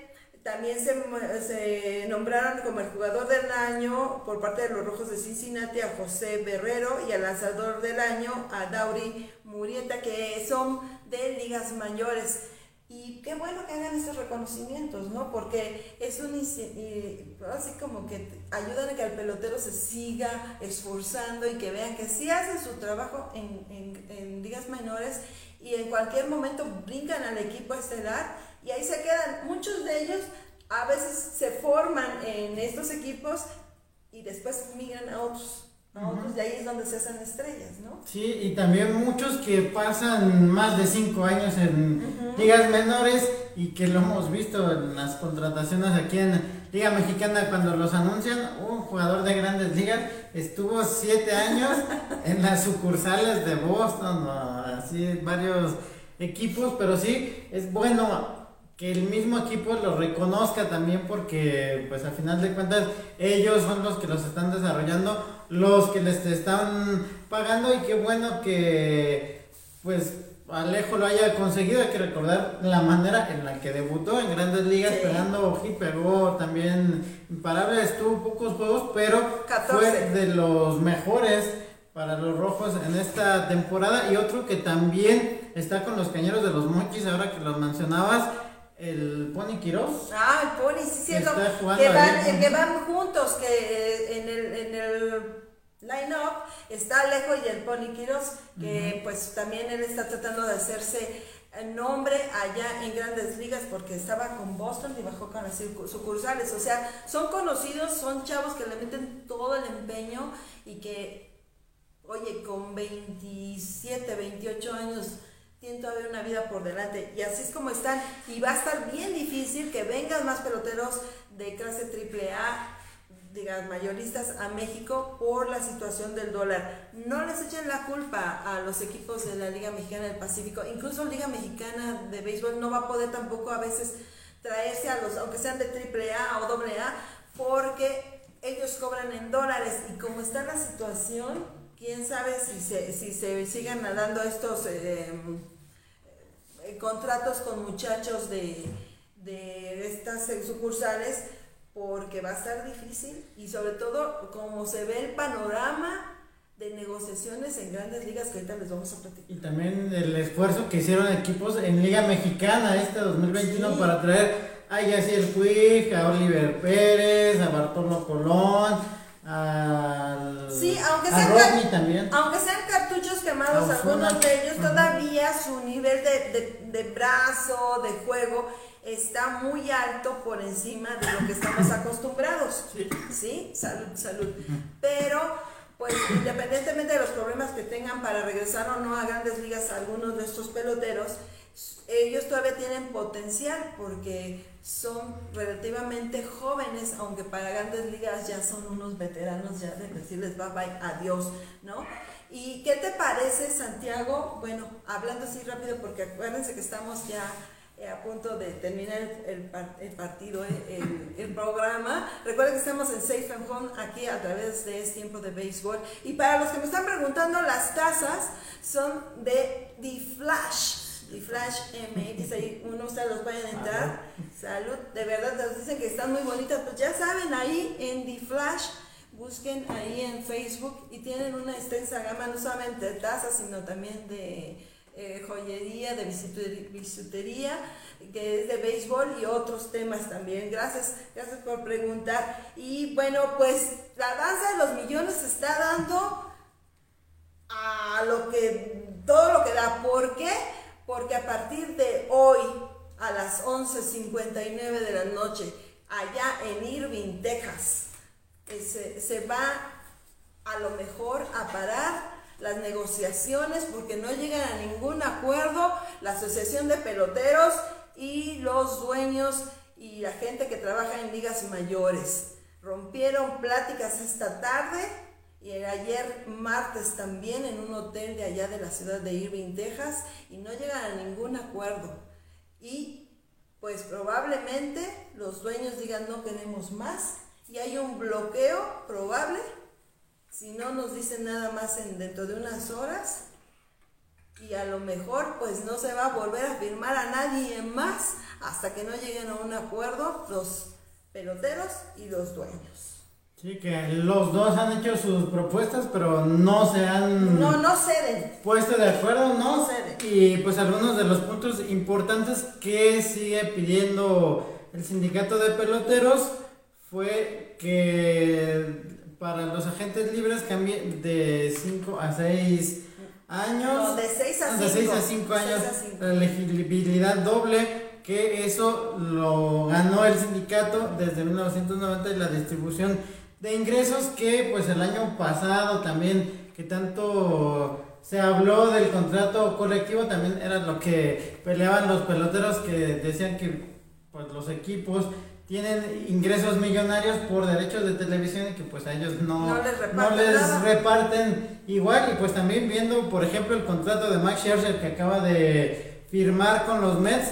también se, se, nombraron como el jugador del año por parte de los Rojos de Cincinnati a José Berrero y al lanzador del año a Dauri Murieta, que son de ligas mayores. Y qué bueno que hagan estos reconocimientos, ¿no? Porque es un, así como que ayudan a que el pelotero se siga esforzando y que vean que sí hacen su trabajo en, en, en ligas menores y en cualquier momento brincan al equipo estelar y ahí se quedan. Muchos de ellos a veces se forman en estos equipos y después migran a otros y ahí es donde se hacen estrellas, ¿no? Sí, y también muchos que pasan más de cinco años en ligas menores y que lo hemos visto en las contrataciones aquí en Liga Mexicana cuando los anuncian, un jugador de grandes ligas estuvo siete años en las sucursales de Boston, así varios equipos, pero sí es bueno que el mismo equipo lo reconozca también porque pues al final de cuentas ellos son los que los están desarrollando, los que les están pagando y qué bueno que pues Alejo lo haya conseguido, hay que recordar la manera en la que debutó en grandes ligas, pegando y pegó también imparable, estuvo pocos juegos, pero fue de los mejores para los rojos en esta temporada. Y otro que también está con los cañeros de los Mochis, ahora que los mencionabas, el Pony Quiroz. Ah, el Pony, sí, cierto. Está Que van, ahí. que van juntos, que eh, en el, en el line-up está Alejo y el Pony Quiroz, que pues también él está tratando de hacerse eh, nombre allá en grandes ligas porque estaba con Boston y bajó con las sucursales. O sea, son conocidos, son chavos que le meten todo el empeño y que oye, con 27, 28 años tienen todavía una vida por delante. Y así es como están. Y va a estar bien difícil que vengan más peloteros de clase AAA digas mayoristas a México por la situación del dólar. No les echen la culpa a los equipos de la Liga Mexicana del Pacífico, incluso Liga Mexicana de Béisbol no va a poder tampoco a veces traerse a los, aunque sean de AAA o AA, porque ellos cobran en dólares. Y como está la situación, quién sabe si se, si se sigan dando estos eh, eh, contratos con muchachos de, de estas sucursales, porque va a estar difícil y sobre todo como se ve el panorama de negociaciones en grandes ligas que ahorita les vamos a platicar. Y también el esfuerzo que hicieron equipos en Liga Mexicana este 2021 Sí. para traer a Yaciel Puig, a Oliver Pérez, a Bartolo Colón, al, Sí, aunque sean Rodney car- también. Aunque sean cartuchos quemados, algunos de ellos todavía su nivel de, de- de brazo, de juego, está muy alto por encima de lo que estamos acostumbrados. Sí. ¿Sí? Salud, salud. Pero, pues, independientemente de los problemas que tengan para regresar o no a grandes ligas algunos de estos peloteros, ellos todavía tienen potencial porque son relativamente jóvenes, aunque para grandes ligas ya son unos veteranos ya de decirles bye bye, adiós, ¿no? ¿Y qué te parece, Santiago? Bueno, hablando así rápido, porque acuérdense que estamos ya eh, a punto de terminar el, el par- el partido, eh, el, el programa. Recuerden que estamos en Safe and Home aquí a través de Es Tiempo de Béisbol. Y para los que me están preguntando, las tazas son de The Flash. The Flash MX, ahí uno ustedes los vayan a entrar. Salud, de verdad nos dicen que están muy bonitas. Pues ya saben, ahí en The Flash, busquen ahí en Facebook y tienen una extensa gama, no solamente de tazas, sino también de eh, joyería, de bisutería, bisutería, que es de béisbol y otros temas también. Gracias, gracias por preguntar. Y bueno, pues la danza de los millones se está dando a lo que todo lo que da. ¿Por qué? Porque a partir de hoy a las 11:59 de la noche allá en Irving, Texas, eh, se, se va a lo mejor a parar las negociaciones porque no llegan a ningún acuerdo la Asociación de Peloteros y los dueños y la gente que trabaja en ligas mayores. Rompieron pláticas esta tarde y ayer martes también en un hotel de allá de la ciudad de Irving, Texas, y no llegan a ningún acuerdo. Y pues probablemente los dueños digan no queremos más y hay un bloqueo probable si no nos dicen nada más en dentro de unas horas y a lo mejor pues no se va a volver a firmar a nadie más hasta que no lleguen a un acuerdo los peloteros y los dueños. Sí, que los dos han hecho sus propuestas, pero no se han No, no ceden. puesto de acuerdo, ¿no? No cede. Y pues algunos de los puntos importantes que sigue pidiendo el sindicato de peloteros fue que para los agentes libres cambie de 5 a 6 años. No, de seis a De 6 cinco. a 5 De años. a. La elegibilidad doble, que eso lo ganó el sindicato desde 1990 y la distribución de ingresos que pues el año pasado también que tanto se habló del contrato colectivo también era lo que peleaban los peloteros que decían que pues los equipos tienen ingresos millonarios por derechos de televisión y que pues a ellos no, No les reparten no les nada. reparten igual y pues también viendo por ejemplo el contrato de Max Scherzer que acaba de firmar con los Mets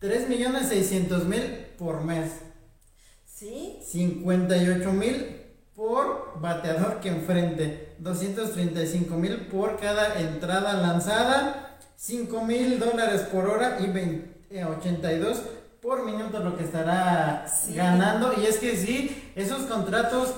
3 millones 600 mil por mes ¿Sí? 58 mil por bateador que enfrente, 235 mil por cada entrada lanzada, 5 mil dólares por hora y 20 eh, 82 por minuto lo que estará Sí. ganando. Y es que sí, esos contratos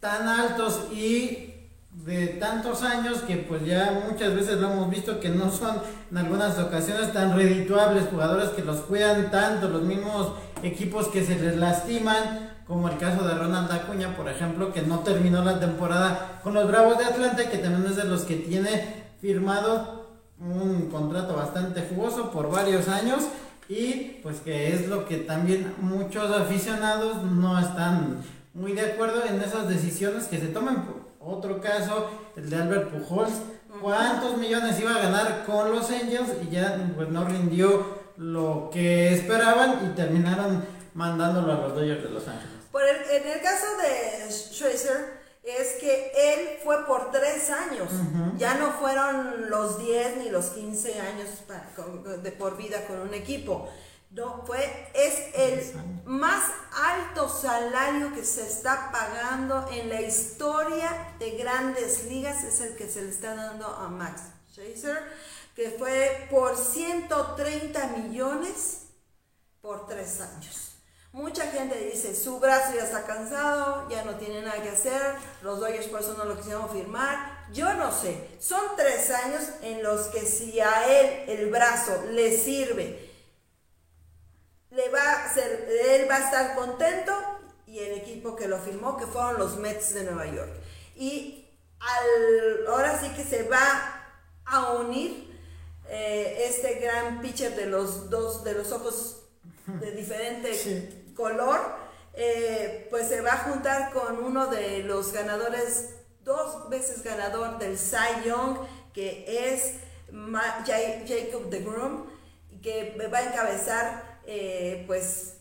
tan altos y de tantos años que pues ya muchas veces lo hemos visto que no son en algunas ocasiones tan redituables, jugadores que los cuidan tanto, los mismos equipos que se les lastiman, como el caso de Ronald Acuña, por ejemplo, que no terminó la temporada con los Bravos de Atlanta, que también es de los que tiene firmado un contrato bastante jugoso por varios años y pues que es lo que también muchos aficionados no están muy de acuerdo en esas decisiones que se toman. Otro caso, el de Albert Pujols, ¿cuántos millones iba a ganar con los Angels? Y ya pues no rindió lo que esperaban y terminaron mandándolo a los Dodgers de Los Ángeles. Por el, en el caso de Schweitzer, es que él fue por tres años, ya no fueron los 10 ni los 15 años de por vida con un equipo. No, fue, es el más alto salario que se está pagando en la historia de grandes ligas, es el que se le está dando a Max Scherzer, que fue por 130 millones por tres años. Mucha gente dice, su brazo ya está cansado, ya no tiene nada que hacer, los Dodgers por eso no lo quisieron firmar. Yo no sé, son tres años en los que si a él el brazo le sirve, le va a ser, él va a estar contento y el equipo que lo firmó, que fueron los Mets de Nueva York. Y ahora sí que se va a unir eh, este gran pitcher de los dos, de los ojos de diferente color, eh, pues se va a juntar con uno de los ganadores, dos veces ganador del Cy Young, que es Jacob de Groom, que va a encabezar eh, pues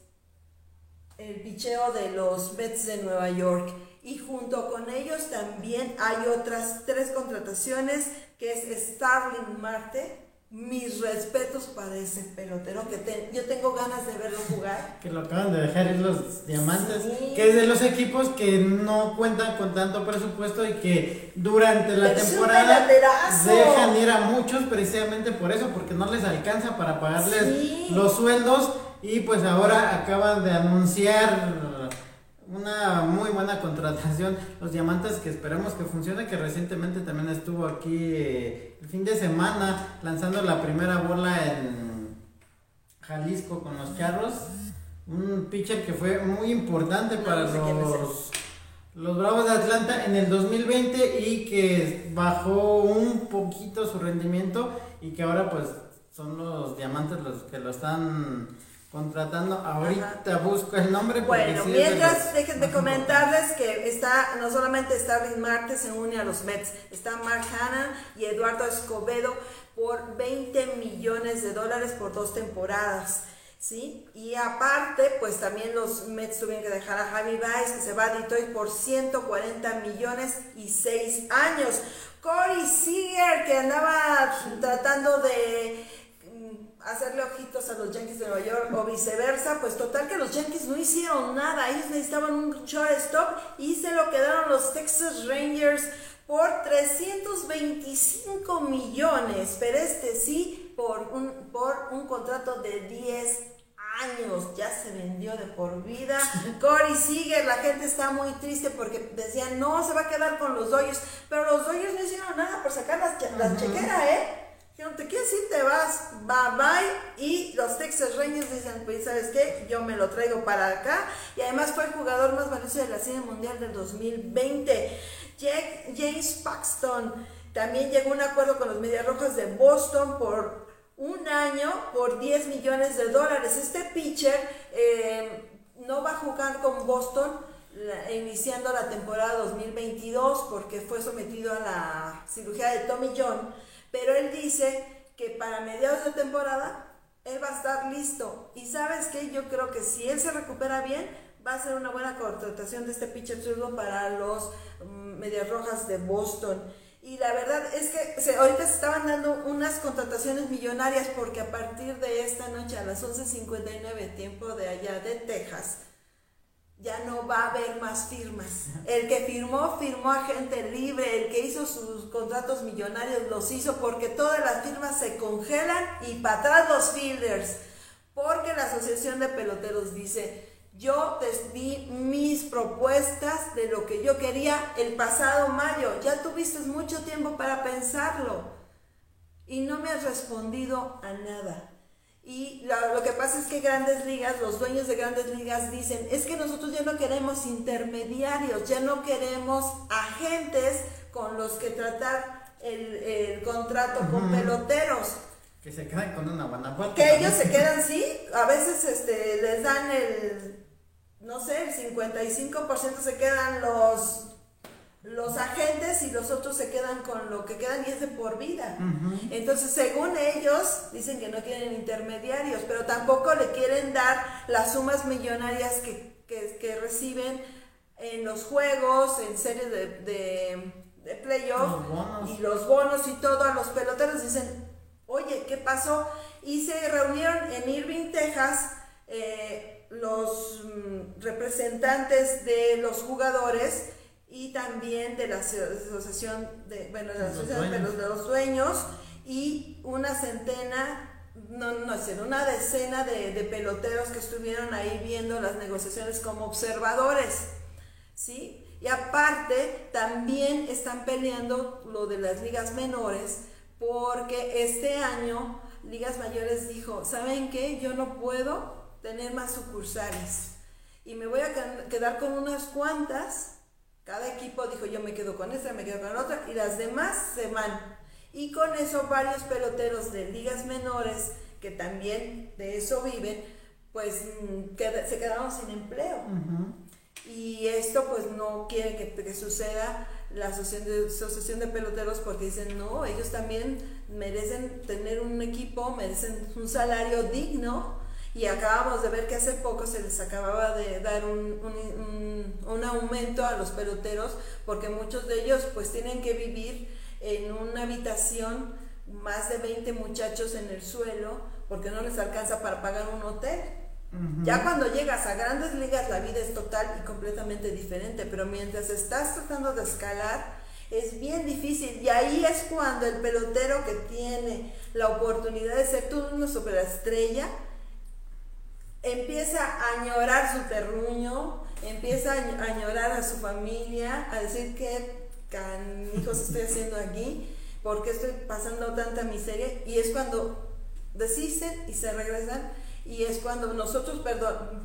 el picheo de los Mets de Nueva York. Y junto con ellos también hay otras tres contrataciones, que es Starling Marte, mis respetos para ese pelotero que yo tengo ganas de verlo jugar. Que lo acaban de dejar ir los diamantes, que es de los equipos que no cuentan con tanto presupuesto y que durante la temporada dejan ir a muchos precisamente por eso, porque no les alcanza para pagarles los sueldos y pues ahora acaban de anunciar una muy buena contratación. Los diamantes que esperamos que funcione, que recientemente también estuvo aquí eh, el fin de semana lanzando la primera bola en Jalisco con los Charros. Un pitcher que fue muy importante para los, los Bravos de Atlanta en el 2020 y que bajó un poquito su rendimiento y que ahora pues son los diamantes los que lo están contratando. Ahorita busco el nombre. Bueno, mientras dejen de comentarles que está, no solamente Starling Marte se une a los Mets, está Mark Hanna y Eduardo Escobedo por 20 millones de dólares por dos temporadas. ¿Sí? Y aparte, pues también los Mets tuvieron que dejar a Javi Baez, que se va a Detroit por 140 millones y 6 años. Corey Seager, que andaba tratando de hacerle ojitos a los Yankees de Nueva York o viceversa, pues total que los Yankees no hicieron nada, ellos necesitaban un shortstop y se lo quedaron los Texas Rangers por 325 millones, pero este sí por un, por un contrato de 10 años, ya se vendió de por vida. Corey sigue, la gente está muy triste porque decían, no, se va a quedar con los Dodgers, pero los Dodgers no hicieron nada por sacar las, las chequeras, ¿eh? No te quieres ir, te vas, bye bye. Y los Texas Rangers dicen, pues, ¿sabes qué? Yo me lo traigo para acá. Y además fue el jugador más valioso de la Serie Mundial del 2020. James Paxton también llegó a un acuerdo con los Medias Rojas de Boston por un año por 10 millones de dólares. Este pitcher eh, no va a jugar con Boston iniciando la temporada 2022 porque fue sometido a la cirugía de Tommy John pero él dice que para mediados de temporada él va a estar listo. Y sabes que yo creo que si él se recupera bien, va a ser una buena contratación de este pitcher zurdo para los mm, Medias Rojas de Boston. Y la verdad es que ahorita se estaban dando unas contrataciones millonarias porque a partir de esta noche a las 11.59 tiempo de allá de Texas, ya no va a haber más firmas. El que firmó, firmó a gente libre, el que hizo sus contratos millonarios los hizo porque todas las firmas se congelan y para atrás los fielders. Porque la Asociación de Peloteros dice, Yo te di mis propuestas de lo que yo quería el pasado mayo. Ya tuviste mucho tiempo para pensarlo y no me has respondido a nada. Y lo, lo, que pasa es que grandes ligas, los dueños de grandes ligas dicen, es que nosotros ya no queremos intermediarios, ya no queremos agentes con los que tratar el, el contrato con peloteros. Que se quedan con una Guanajuato. Que ellos se quedan, sí, a veces este, les dan el, no sé, el 55% se quedan los los agentes y los otros se quedan con lo que quedan y es de por vida. Entonces, según ellos, dicen que no quieren intermediarios, pero tampoco le quieren dar las sumas millonarias que, que, reciben en los juegos, en series de, de, de playoff y los bonos y todo a los peloteros. Dicen, oye, ¿qué pasó? Y se reunieron en Irving, Texas, eh, los mm, representantes de los jugadores y también de la asociación de, bueno, la asociación de los, de los dueños y una centena no, no sé, una decena de, de, peloteros que estuvieron ahí viendo las negociaciones como observadores, ¿sí? Y aparte, también están peleando lo de las ligas menores, porque este año Ligas Mayores dijo, ¿saben qué? Yo no puedo tener más sucursales y me voy a quedar con unas cuantas cada equipo dijo, yo me quedo con esta, me quedo con la otra, y las demás se van. Y con eso varios peloteros de ligas menores, que también de eso viven, pues mm, se quedaron sin empleo. Y esto pues no quiere que, suceda la asociación de, asociación de peloteros porque dicen, no, ellos también merecen tener un equipo, merecen un salario digno y acabamos de ver que hace poco se les acababa de dar un, un, aumento a los peloteros porque muchos de ellos pues tienen que vivir en una habitación más de 20 muchachos en el suelo porque no les alcanza para pagar un hotel. Ya cuando llegas a grandes ligas la vida es total y completamente diferente, pero mientras estás tratando de escalar es bien difícil y ahí es cuando el pelotero que tiene la oportunidad de ser tú una superestrella empieza a añorar su terruño, empieza a añorar a su familia, a decir que hijos estoy haciendo aquí, porque estoy pasando tanta miseria, y es cuando desisten y se regresan, y es cuando nosotros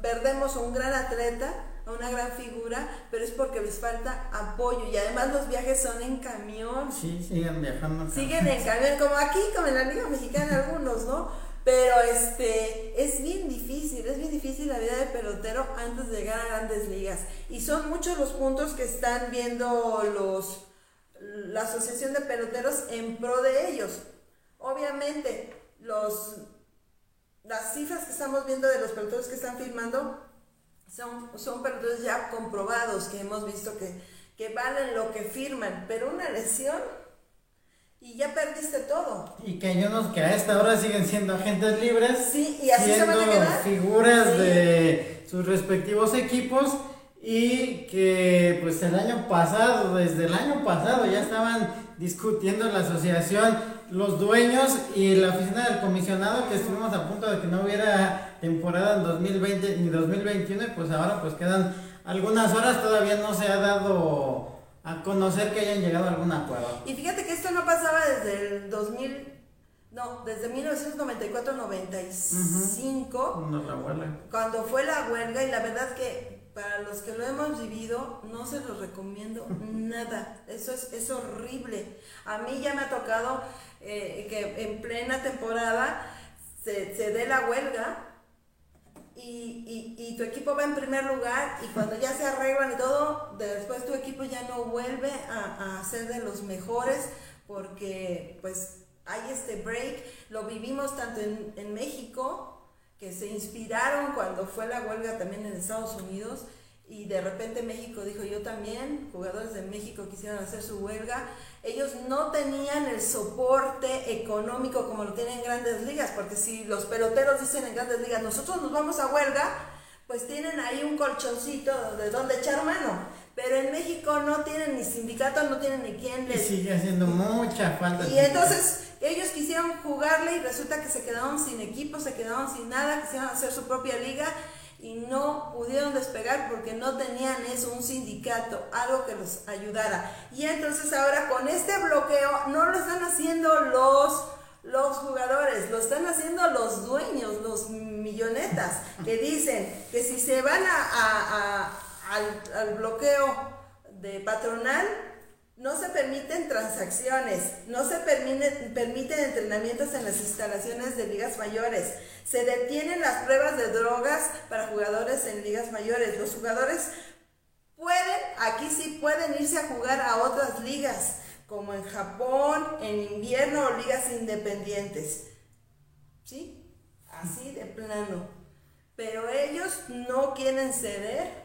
perdemos a un gran atleta, a una gran figura, pero es porque les falta apoyo, y además los viajes son en camión. Sí, siguen viajando. Siguen en camión, como aquí, como en la Liga Mexicana algunos, ¿no? Pero este, es bien difícil, es bien difícil la vida de pelotero antes de llegar a grandes ligas. Y son muchos los puntos que están viendo los, la Asociación de Peloteros en pro de ellos. Obviamente, los, las cifras que estamos viendo de los peloteros que están firmando son, son peloteros ya comprobados, que hemos visto que, que valen lo que firman, pero una lesión y ya perdiste todo. Y que hay unos que a esta hora siguen siendo agentes libres. Sí, y así siendo se van a quedar. figuras de sus respectivos equipos y que pues el año pasado, desde el año pasado ya estaban discutiendo la asociación, los dueños y la oficina del comisionado que estuvimos a punto de que no hubiera temporada en 2020 ni 2021 y pues ahora pues quedan algunas horas, todavía no se ha dado a conocer que hayan llegado a algún acuerdo. Y fíjate que esto no pasaba desde el 2000, no, desde 1994-95, cuando fue la huelga y la verdad que para los que lo hemos vivido no se los recomiendo nada, eso es, es horrible. A mí ya me ha tocado eh, que en plena temporada se, se dé la huelga y, y, tu equipo va en primer lugar y cuando ya se arreglan y todo, después tu equipo ya no vuelve a, a ser de los mejores porque pues hay este break, lo vivimos tanto en, en México, que se inspiraron cuando fue la huelga también en Estados Unidos, y de repente México dijo yo también, jugadores de México quisieron hacer su huelga, ellos no tenían el soporte económico como lo tienen en grandes ligas, porque si los peloteros dicen en grandes ligas, nosotros nos vamos a huelga, pues tienen ahí un colchoncito de donde echar mano. Pero en México no tienen ni sindicato, no tienen ni quién les... Y sigue haciendo mucha falta. Y entonces ellos quisieron jugarle y resulta que se quedaron sin equipo, se quedaron sin nada, quisieron hacer su propia liga y no pudieron despegar porque no tenían eso, un sindicato, algo que los ayudara. Y entonces ahora con este bloqueo no lo están haciendo los los jugadores, lo están haciendo los dueños, los millonetas, que dicen que si se van a, al, al bloqueo de patronal, no se permiten transacciones, no se permiten, permiten entrenamientos en las instalaciones de ligas mayores, se detienen las pruebas de drogas para jugadores en ligas mayores. Los jugadores pueden, aquí sí pueden irse a jugar a otras ligas, como en Japón, en invierno o ligas independientes. ¿Sí? Así de plano. Pero ellos no quieren ceder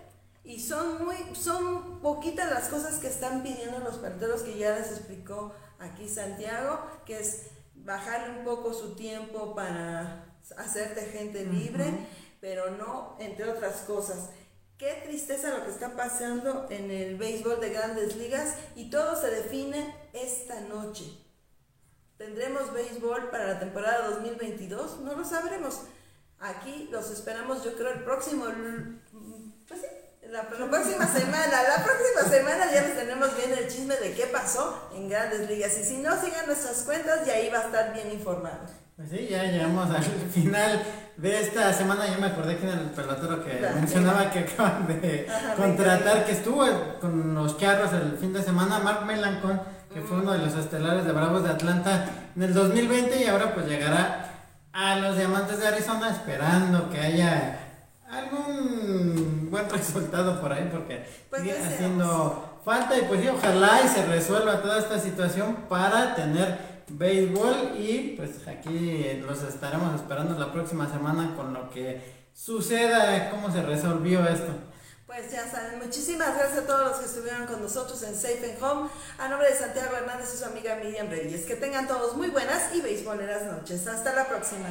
y son muy, son poquitas las cosas que están pidiendo los peloteros que ya les explicó aquí Santiago, que es bajarle un poco su tiempo para hacerte gente libre, pero no entre otras cosas. Qué tristeza lo que está pasando en el béisbol de grandes ligas y todo se define esta noche. ¿Tendremos béisbol para la temporada 2022? No lo sabremos. Aquí los esperamos yo creo el próximo, pues sí, la, próxima semana, la próxima semana ya les tenemos bien el chisme de qué pasó en Grandes Ligas. Y si no, sigan nuestras cuentas y ahí va a estar bien informado. Pues sí, ya llegamos al final de esta semana. Ya me acordé que era el pelotero que mencionaba que acaban de contratar, que estuvo con los charros el fin de semana, Mark Melancon, que fue uno de los estelares de Bravos de Atlanta en el 2020 y ahora pues llegará a los Diamantes de Arizona esperando que haya algún buen resultado por ahí porque pues sigue haciendo falta y pues sí, ojalá y se resuelva toda esta situación para tener béisbol y pues aquí los estaremos esperando la próxima semana con lo que suceda, cómo se resolvió esto. Pues ya saben, muchísimas gracias a todos los que estuvieron con nosotros en Safe and Home. A nombre de Santiago Hernández y su amiga Miriam Reyes. Que tengan todos muy buenas y beisboleras noches. Hasta la próxima.